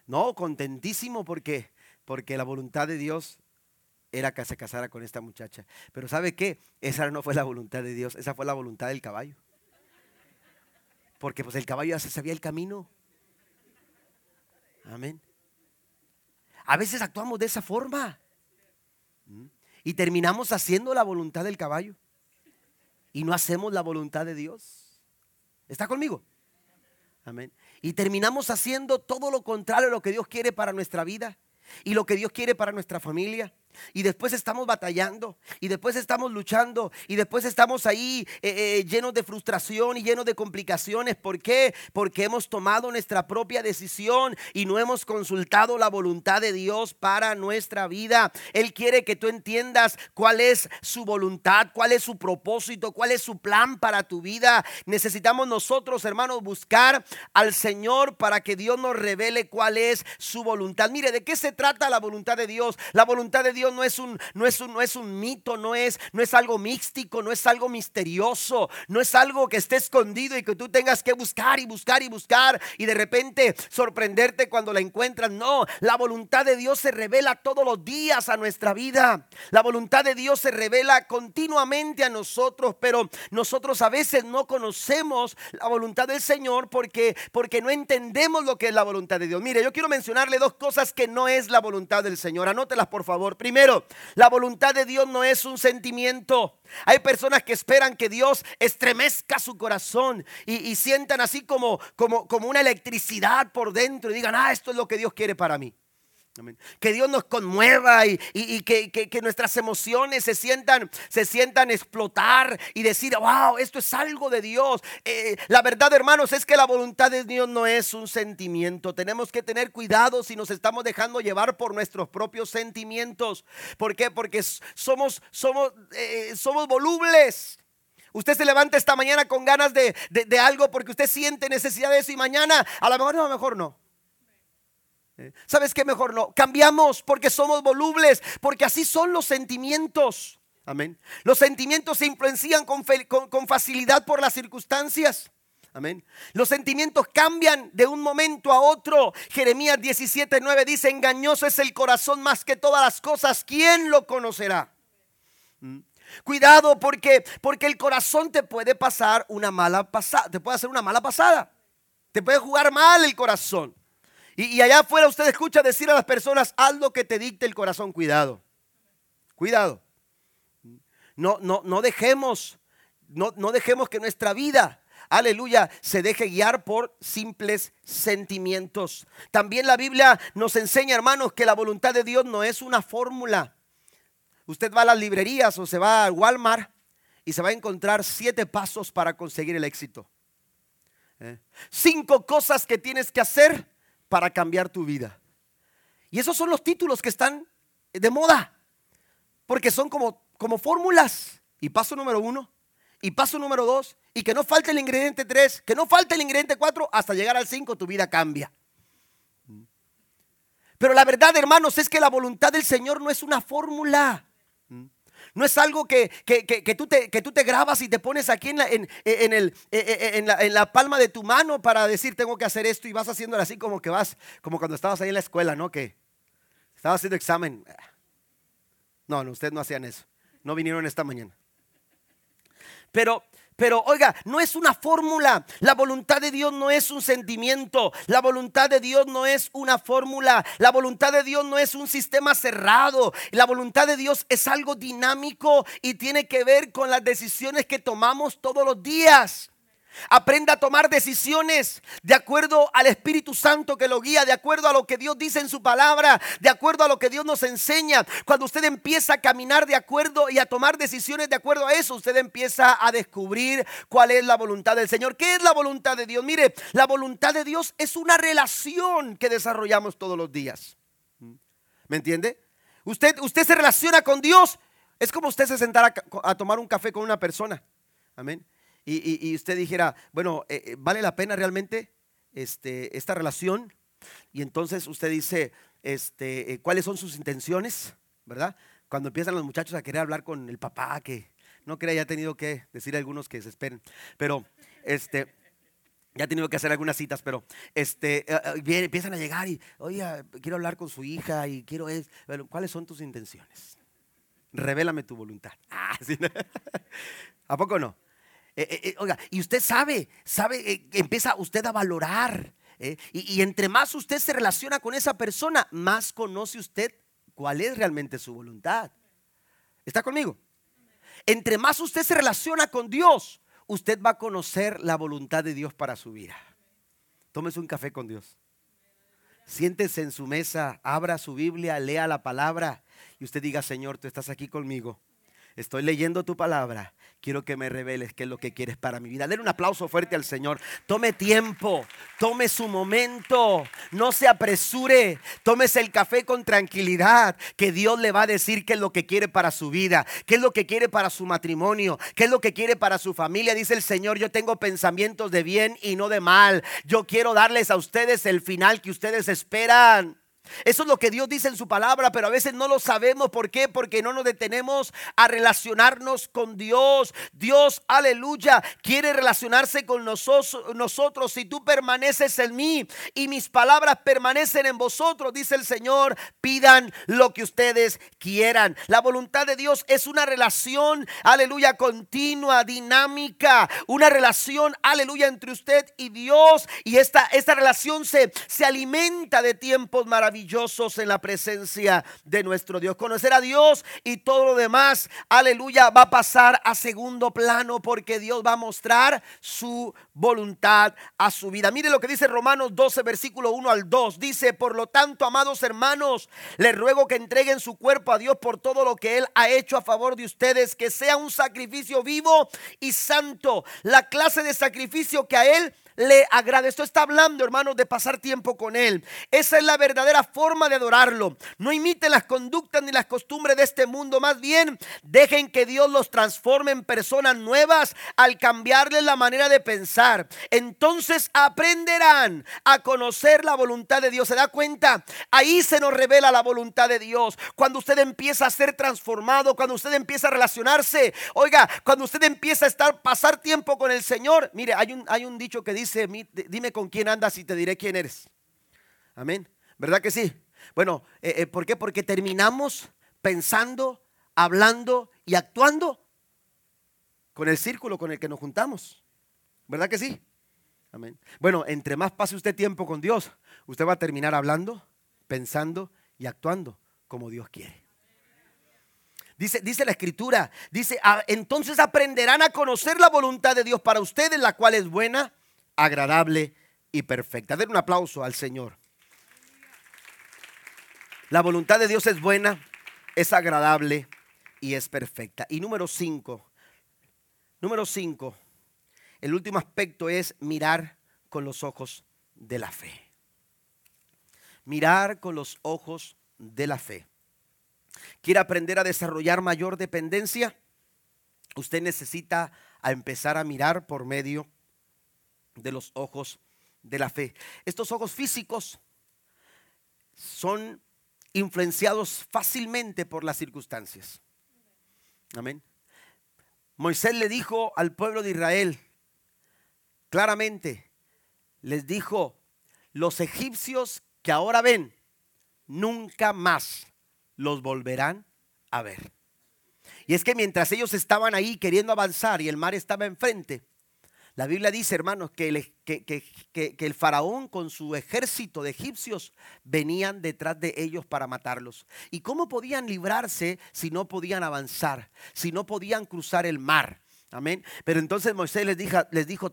No, contentísimo porque, porque la voluntad de Dios era que se casara con esta muchacha. Pero ¿sabe qué? Esa no fue la voluntad de Dios, esa fue la voluntad del caballo. Porque pues el caballo ya se sabía el camino. Amén. A veces actuamos de esa forma. Y terminamos haciendo la voluntad del caballo. Y no hacemos la voluntad de Dios. ¿Está conmigo? Amén. Y terminamos haciendo todo lo contrario a lo que Dios quiere para nuestra vida y lo que Dios quiere para nuestra familia. Y después estamos batallando, y después estamos luchando, y después estamos ahí eh, eh, llenos de frustración y llenos de complicaciones. ¿Por qué? Porque hemos tomado nuestra propia decisión y no hemos consultado la voluntad de Dios para nuestra vida. Él quiere que tú entiendas cuál es su voluntad, cuál es su propósito, cuál es su plan para tu vida. Necesitamos nosotros, hermanos, buscar al Señor para que Dios nos revele cuál es su voluntad. Mire, ¿de qué se trata la voluntad de Dios? La voluntad de Dios No es un, no es un, no es un mito, no es, no es algo místico, no es algo misterioso, no es algo que esté escondido y que tú tengas que buscar y buscar y buscar y de repente sorprenderte cuando la encuentras. No, la voluntad de Dios se revela todos los días a nuestra vida. La voluntad de Dios se revela continuamente a nosotros, pero nosotros a veces no conocemos la voluntad del Señor porque, porque no entendemos lo que es la voluntad de Dios. Mire, yo quiero mencionarle dos cosas que no es la voluntad del Señor. Anótelas por favor. Primero, la voluntad de Dios no es un sentimiento. Hay personas que esperan que Dios estremezca su corazón y, sientan así como, como, como una electricidad por dentro y digan, ah, esto es lo que Dios quiere para mí. Que Dios nos conmueva y, que, nuestras emociones se sientan, se sientan explotar y decir, wow, esto es algo de Dios. Eh, la verdad, hermanos, es que la voluntad de Dios no es un sentimiento. Tenemos que tener cuidado si nos estamos dejando llevar por nuestros propios sentimientos. ¿Por qué? Porque eh, somos volubles. Usted se levanta esta mañana con ganas de, de, algo porque usted siente necesidad de eso y mañana a lo mejor no, a lo mejor no. ¿Sabes qué? Mejor no. Cambiamos porque somos volubles, porque así son los sentimientos. Amén. Los sentimientos se influencian con, facilidad por las circunstancias. Amén. Los sentimientos cambian de un momento a otro. Jeremías 17:9 dice, engañoso es el corazón más que todas las cosas. ¿Quién lo conocerá? ¿Mm? Cuidado porque, porque el corazón te puede pasar una mala pasada, te puede hacer una mala pasada. Te puede jugar mal el corazón. Y, allá afuera usted escucha decir a las personas, haz lo que te dicte el corazón, cuidado. Cuidado. No, no, no dejemos, no, no dejemos que nuestra vida aleluya, se deje guiar por simples sentimientos. También la Biblia nos enseña, hermanos, que la voluntad de Dios no es una fórmula. Usted va a las librerías o se va al Walmart y se va a encontrar siete pasos para conseguir el éxito. ¿Eh? Cinco cosas que tienes que hacer para cambiar tu vida. Y esos son los títulos que están de moda, porque son como, como fórmulas. Y paso número uno, y paso número dos, y que no falte el ingrediente tres, que no falte el ingrediente cuatro, hasta llegar al cinco tu vida cambia. Pero la verdad, hermanos, es que la voluntad del Señor no es una fórmula. No es algo que, tú te, que, tú te, grabas y te pones aquí en la, en, el, en, la, en, la, palma de tu mano para decir tengo que hacer esto y vas haciéndolo así como que vas, como cuando estabas ahí en la escuela, ¿no? Que estabas haciendo examen. No, no, ustedes no hacían eso. No vinieron esta mañana. Pero pero oiga, no es una fórmula. La voluntad de Dios no es un sentimiento. La voluntad de Dios no es una fórmula. La voluntad de Dios no es un sistema cerrado. La voluntad de Dios es algo dinámico y tiene que ver con las decisiones que tomamos todos los días. Aprenda a tomar decisiones de acuerdo al Espíritu Santo que lo guía, de acuerdo a lo que Dios dice en su palabra, de acuerdo a lo que Dios nos enseña. Cuando usted empieza a caminar de acuerdo y a tomar decisiones de acuerdo a eso, usted empieza a descubrir cuál es la voluntad del Señor. ¿Qué es la voluntad de Dios? Mire, la voluntad de Dios es una relación que desarrollamos todos los días. ¿Me entiende? Usted, usted se relaciona con Dios. Es como usted se sentara a tomar un café con una persona. Amén y, usted dijera, bueno, eh, eh, ¿vale la pena realmente este, esta relación? Y entonces usted dice, este, eh, ¿cuáles son sus intenciones? ¿Verdad? Cuando empiezan los muchachos a querer hablar con el papá, que no creo haya tenido que decir a algunos que se esperen, pero este, ya ha tenido que hacer algunas citas, pero este, empiezan a llegar y, oye, quiero hablar con su hija y quiero es, ¿cuáles son tus intenciones? Revélame tu voluntad. Ah, ¿A poco no? Eh, eh, eh, oiga, y usted sabe, sabe, empieza usted a valorar. Y, y, entre más usted se relaciona con esa persona, más conoce usted cuál es realmente su voluntad. ¿Está conmigo? Entre más usted se relaciona con Dios, usted va a conocer la voluntad de Dios para su vida. Tómese un café con Dios. Siéntese en su mesa, abra su Biblia, lea la palabra y usted diga, Señor, tú estás aquí conmigo. Estoy leyendo tu palabra quiero que me reveles qué es lo que quieres para mi vida. Denle un aplauso fuerte al Señor. Tome tiempo, tome su momento, no se apresure, tómese el café con tranquilidad, que Dios le va a decir qué es lo que quiere para su vida, qué es lo que quiere para su matrimonio, qué es lo que quiere para su familia. Dice el Señor, yo tengo pensamientos de bien y no de mal. Yo quiero darles a ustedes el final que ustedes esperan. Eso es lo que Dios dice en su palabra, pero a veces no lo sabemos. ¿Por qué? Porque no nos detenemos a relacionarnos con Dios. Dios, aleluya, quiere relacionarse con nosotros. Si tú permaneces en mí y mis palabras permanecen en vosotros, dice el Señor, pidan lo que ustedes quieran. La voluntad de Dios es una relación, aleluya, continua, dinámica. Una relación, aleluya, entre usted y Dios. Y esta, esta relación se, se alimenta de tiempos maravillosos en la presencia de nuestro Dios. Conocer a Dios y todo lo demás, aleluya, va a pasar a segundo plano porque Dios va a mostrar su voluntad a su vida. Mire lo que dice Romanos 12, versículo 1 al 2. Dice, por lo tanto, amados hermanos, les ruego que entreguen su cuerpo a Dios por todo lo que Él ha hecho a favor de ustedes, que sea un sacrificio vivo y santo, la clase de sacrificio que a Él le agrade. Esto está hablando, hermanos, de pasar tiempo con Él. Esa es la verdadera forma de adorarlo. No imiten las conductas ni las costumbres de este mundo. Más bien, dejen que Dios los transforme en personas nuevas al cambiarles la manera de pensar. Entonces aprenderán a conocer la voluntad de Dios. ¿Se da cuenta? Ahí se nos revela la voluntad de Dios. Cuando usted empieza a ser transformado, cuando usted empieza a relacionarse, oiga, cuando usted empieza a estar, pasar tiempo con el Señor. Mire, hay un, hay un dicho que dice, dime con quién andas y te diré quién eres. Amén. ¿Verdad que sí? Bueno, eh, eh, ¿por qué? Porque terminamos pensando, hablando y actuando con el círculo con el que nos juntamos. ¿Verdad que sí? Amén. Bueno, entre más pase usted tiempo con Dios, usted va a terminar hablando, pensando y actuando como Dios quiere. Dice, dice la escritura, dice, ah, entonces aprenderán a conocer la voluntad de Dios para ustedes, la cual es buena, agradable y perfecta. Den un aplauso al Señor. La voluntad de Dios es buena, es agradable y es perfecta. Y número cinco, número cinco, el último aspecto es mirar con los ojos de la fe. Mirar con los ojos de la fe. ¿Quiere aprender a desarrollar mayor dependencia? Usted necesita a empezar a mirar por medio de los ojos de la fe. Estos ojos físicos son influenciados fácilmente por las circunstancias. Amén. Moisés le dijo al pueblo de Israel, claramente, les dijo, los egipcios que ahora ven, nunca más los volverán a ver. Y es que mientras ellos estaban ahí queriendo avanzar y el mar estaba enfrente, la Biblia dice, hermanos, que el, que, el, faraón con su ejército de egipcios venían detrás de ellos para matarlos. ¿Y cómo podían librarse si no podían avanzar, si no podían cruzar el mar? Amén. Pero entonces Moisés les dijo, les dijo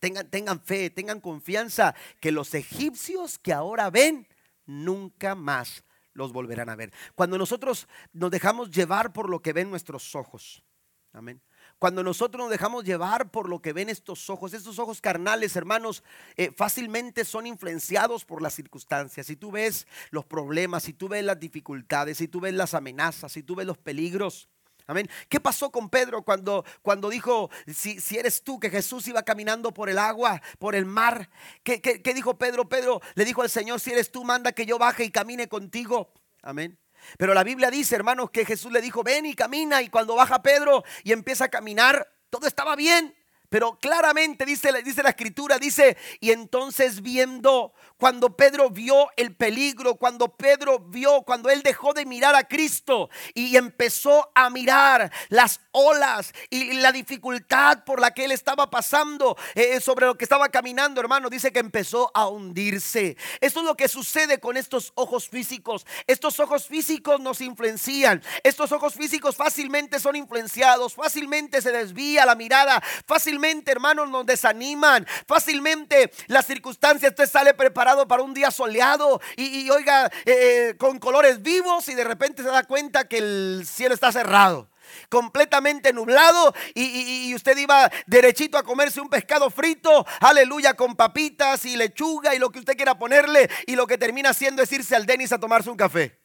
tengan, tengan fe, tengan confianza, que los egipcios que ahora ven, nunca más los volverán a ver. Cuando nosotros nos dejamos llevar por lo que ven nuestros ojos, amén. Cuando nosotros nos dejamos llevar por lo que ven estos ojos, estos ojos carnales, hermanos, eh, fácilmente son influenciados por las circunstancias. Si tú ves los problemas, si tú ves las dificultades, si tú ves las amenazas, si tú ves los peligros. Amén. ¿Qué pasó con Pedro cuando, cuando dijo, si, si, eres tú, que Jesús iba caminando por el agua, por el mar? ¿Qué, qué dijo Pedro? Pedro le dijo al Señor, si eres tú, manda que yo baje y camine contigo. Amén. Pero la Biblia dice, hermanos, que Jesús le dijo, ven y camina. Y cuando baja Pedro y empieza a caminar, todo estaba bien. Pero claramente dice, dice la escritura, dice, y entonces viendo cuando Pedro vio el peligro, cuando Pedro vio, cuando él dejó de mirar a Cristo y empezó a mirar las olas y la dificultad por la que él estaba pasando eh, sobre lo que estaba caminando, hermano, dice que empezó a hundirse. Esto es lo que sucede con estos ojos físicos. Estos ojos físicos nos influencian. Estos ojos físicos fácilmente son influenciados, fácilmente se desvía la mirada, fácilmente, hermanos, nos desaniman, fácilmente las circunstancias, usted sale preparado para un día soleado y, oiga, eh, eh, con colores vivos y de repente se da cuenta que el cielo está cerrado completamente nublado y, usted iba derechito a comerse un pescado frito, aleluya, con papitas y lechuga y lo que usted quiera ponerle y lo que termina haciendo es irse al Denis a tomarse un café.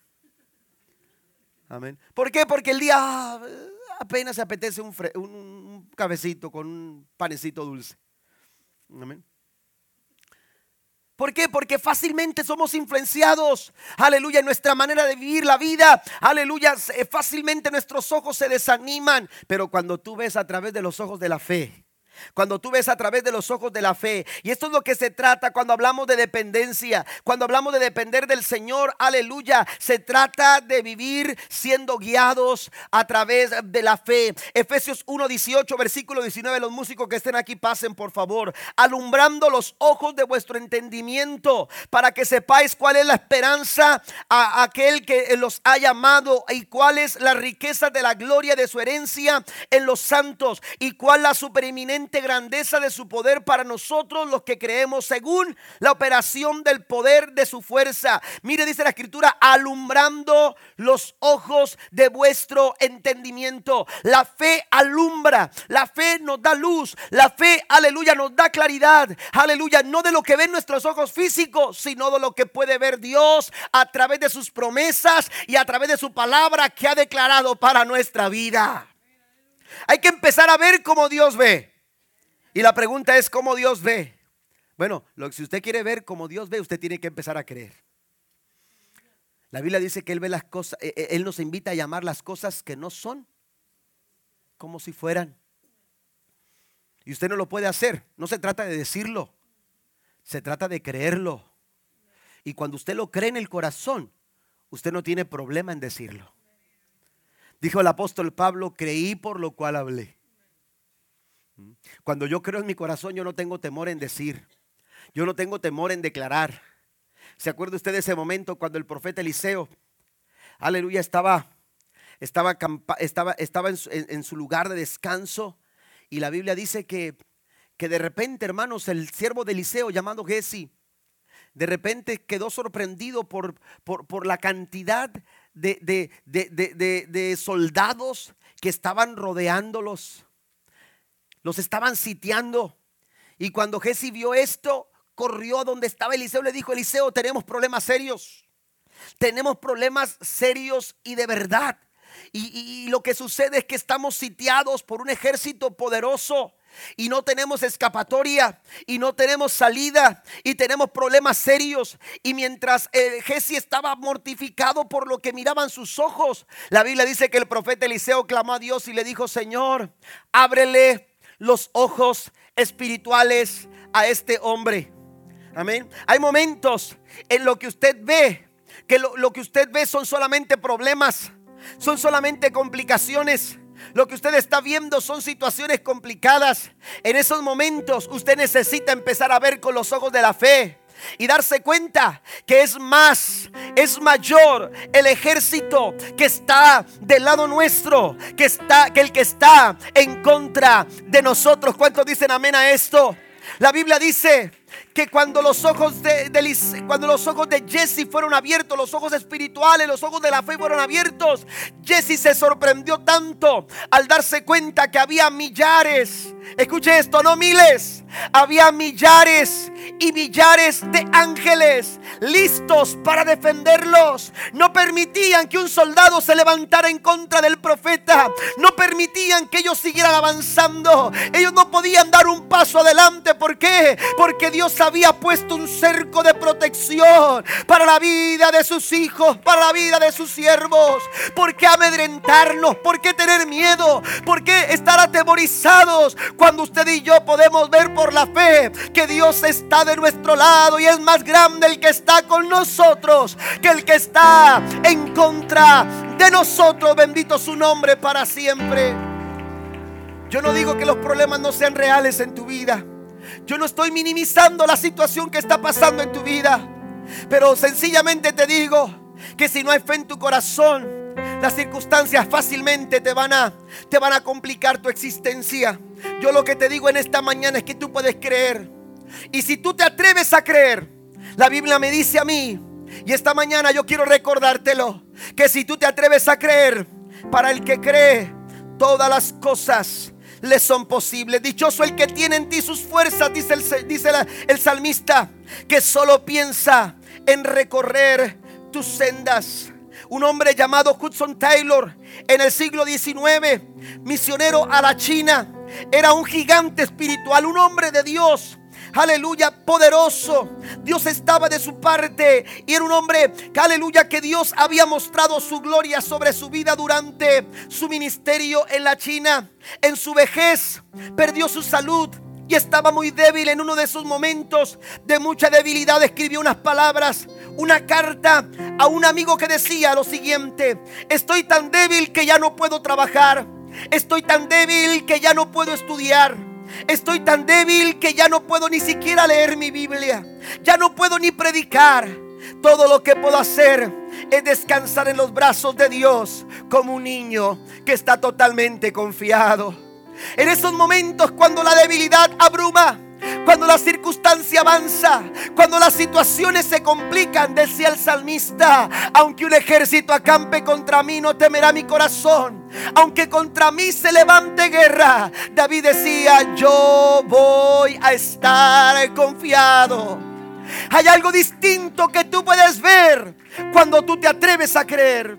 Amén. ¿Por qué? Porque el día ah, apenas se apetece un, un, cafecito con un panecito dulce. Amén. ¿Por qué? Porque fácilmente somos influenciados. Aleluya, en nuestra manera de vivir la vida. Aleluya, fácilmente nuestros ojos se desaniman. Pero cuando tú ves a través de los ojos de la fe, cuando tú ves a través de los ojos de la fe. Y esto es lo que se trata cuando hablamos de dependencia. Cuando hablamos de depender del Señor, aleluya. Se trata de vivir siendo guiados a través de la fe. Efesios 1, 18, versículo 19. Los músicos que estén aquí pasen, por favor. Alumbrando los ojos de vuestro entendimiento para que sepáis cuál es la esperanza a aquel que los ha llamado y cuál es la riqueza de la gloria de su herencia en los santos y cuál la supereminente grandeza de su poder para nosotros los que creemos según la operación del poder de su fuerza. Mire, dice la escritura, alumbrando los ojos de vuestro entendimiento. La fe alumbra, la fe nos da luz, la fe, aleluya, nos da claridad, aleluya, no de lo que ven nuestros ojos físicos, sino de lo que puede ver Dios a través de sus promesas y a través de su palabra que ha declarado para nuestra vida. Hay que empezar a ver como Dios ve. Y la pregunta es, ¿cómo Dios ve? Bueno, lo, si usted quiere ver cómo Dios ve, usted tiene que empezar a creer. La Biblia dice que Él ve las cosas, eh, eh, Él nos invita a llamar las cosas que no son como si fueran. Y usted no lo puede hacer. No se trata de decirlo, se trata de creerlo. Y cuando usted lo cree en el corazón, usted no tiene problema en decirlo. Dijo el apóstol Pablo, creí por lo cual hablé. Cuando yo creo en mi corazón, yo no tengo temor en decir. Yo no tengo temor en declarar. ¿Se acuerda usted de ese momento cuando el profeta Eliseo, aleluya, estaba, estaba, estaba, estaba en, su, lugar de descanso? Y la Biblia dice que, que de repente, hermanos, el siervo de Eliseo llamado Jesse, de repente quedó sorprendido por, por, la cantidad de, de, soldados que estaban rodeándolos los estaban sitiando. Y cuando Jesse vio esto, corrió donde estaba Eliseo. Le dijo, Eliseo, tenemos problemas serios. Tenemos problemas serios y de verdad. Y, lo que sucede es que estamos sitiados por un ejército poderoso y no tenemos escapatoria y no tenemos salida y tenemos problemas serios. Y mientras eh, estaba mortificado por lo que miraban sus ojos, la Biblia dice que el profeta Eliseo clamó a Dios y le dijo, Señor, ábrele los ojos espirituales a este hombre. Amén. Hay momentos en lo que usted ve, que lo, que usted ve son solamente problemas, son solamente complicaciones. Lo que usted está viendo son situaciones complicadas. En esos momentos usted necesita empezar a ver con los ojos de la fe y darse cuenta que es más, es mayor el ejército que está del lado nuestro, que está que el que está en contra de nosotros. ¿Cuántos dicen amén a esto? La Biblia dice que cuando los ojos de, cuando los ojos de Jesse fueron abiertos, los ojos espirituales, los ojos de la fe fueron abiertos, Jesse se sorprendió tanto al darse cuenta que había millares, escuche esto, no miles, había millares y millares de ángeles listos para defenderlos. No permitían que un soldado se levantara en contra del profeta. No permitían que ellos siguieran avanzando. Ellos no podían dar un paso adelante. ¿Por qué? Porque Dios había puesto un cerco de protección para la vida de sus hijos, para la vida de sus siervos. ¿Por qué amedrentarnos? ¿Por qué tener miedo? ¿Por qué estar atemorizados cuando usted y yo podemos ver por la fe que Dios está de nuestro lado y es más grande el que está con nosotros que el que está en contra de nosotros? Bendito su nombre para siempre. Yo no digo que los problemas no sean reales en tu vida. Yo no estoy minimizando la situación que está pasando en tu vida. Pero sencillamente te digo que si no hay fe en tu corazón, las circunstancias fácilmente te van a te van a complicar tu existencia. Yo lo que te digo en esta mañana es que tú puedes creer. Y si tú te atreves a creer, la Biblia me dice a mí, y esta mañana yo quiero recordártelo, que si tú te atreves a creer, para el que cree, todas las cosas le son posibles. Dichoso el que tiene en ti sus fuerzas, dice el, dice el salmista, que solo piensa en recorrer tus sendas. Un hombre llamado Hudson Taylor en el siglo XIX, misionero a la China, era un gigante espiritual, un hombre de Dios aleluya, poderoso. Dios estaba de su parte y era un hombre, aleluya, que Dios había mostrado su gloria sobre su vida durante su ministerio en la China. En su vejez perdió su salud y estaba muy débil en uno de esos momentos de mucha debilidad. Escribió unas palabras, una carta a un amigo que decía lo siguiente, estoy tan débil que ya no puedo trabajar, estoy tan débil que ya no puedo estudiar. Estoy tan débil que ya no puedo ni siquiera leer mi Biblia. Ya no puedo ni predicar. Todo lo que puedo hacer es descansar en los brazos de Dios como un niño que está totalmente confiado. En esos momentos cuando la debilidad abruma, cuando la circunstancia avanza, cuando las situaciones se complican, decía el salmista, aunque un ejército acampe contra mí, no temerá mi corazón. Aunque contra mí se levante guerra, David decía, yo voy a estar confiado. Hay algo distinto que tú puedes ver cuando tú te atreves a creer.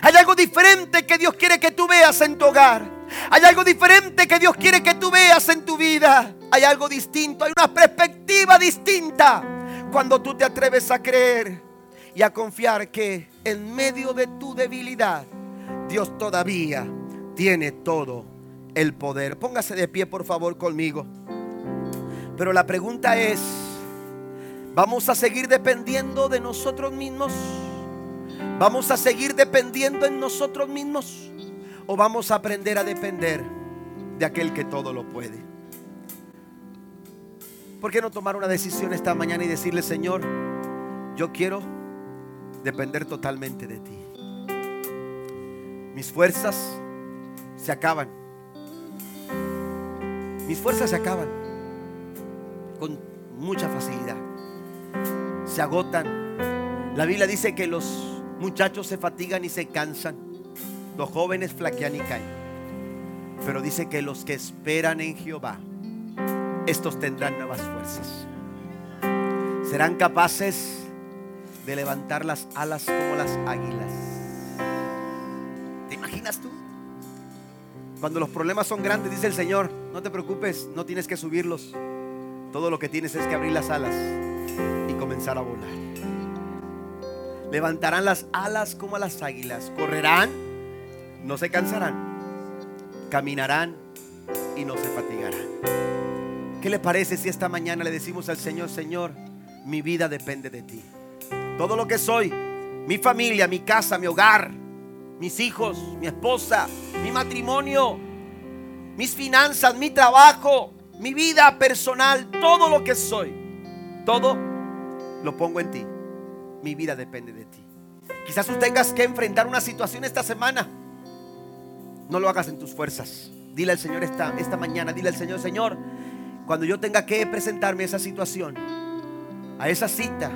Hay algo diferente que Dios quiere que tú veas en tu hogar. Hay algo diferente que Dios quiere que tú veas en tu vida. Hay algo distinto, hay una perspectiva distinta cuando tú te atreves a creer y a confiar que en medio de tu debilidad Dios todavía tiene todo el poder. Póngase de pie por favor conmigo. Pero la pregunta es, ¿vamos a seguir dependiendo de nosotros mismos? ¿Vamos a seguir dependiendo en nosotros mismos? ¿O vamos a aprender a depender de aquel que todo lo puede? ¿Por qué no tomar una decisión esta mañana y decirle, Señor, yo quiero depender totalmente de ti? Mis fuerzas se acaban. Mis fuerzas se acaban con mucha facilidad. Se agotan. La Biblia dice que los muchachos se fatigan y se cansan los jóvenes flaquean y caen. Pero dice que los que esperan en Jehová, estos tendrán nuevas fuerzas. Serán capaces de levantar las alas como las águilas. ¿Te imaginas tú? Cuando los problemas son grandes, dice el Señor, no te preocupes, no tienes que subirlos. Todo lo que tienes es que abrir las alas y comenzar a volar. Levantarán las alas como las águilas, correrán no se cansarán, caminarán y no se fatigarán. ¿Qué le parece si esta mañana le decimos al Señor, Señor, mi vida depende de ti? Todo lo que soy, mi familia, mi casa, mi hogar, mis hijos, mi esposa, mi matrimonio, mis finanzas, mi trabajo, mi vida personal, todo lo que soy, todo lo pongo en ti. Mi vida depende de ti. Quizás tú tengas que enfrentar una situación esta semana no lo hagas en tus fuerzas. Dile al Señor esta, esta mañana, dile al Señor, Señor, cuando yo tenga que presentarme a esa situación, a esa cita,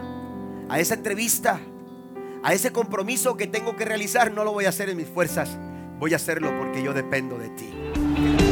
a esa entrevista, a ese compromiso que tengo que realizar, no lo voy a hacer en mis fuerzas, voy a hacerlo porque yo dependo de ti.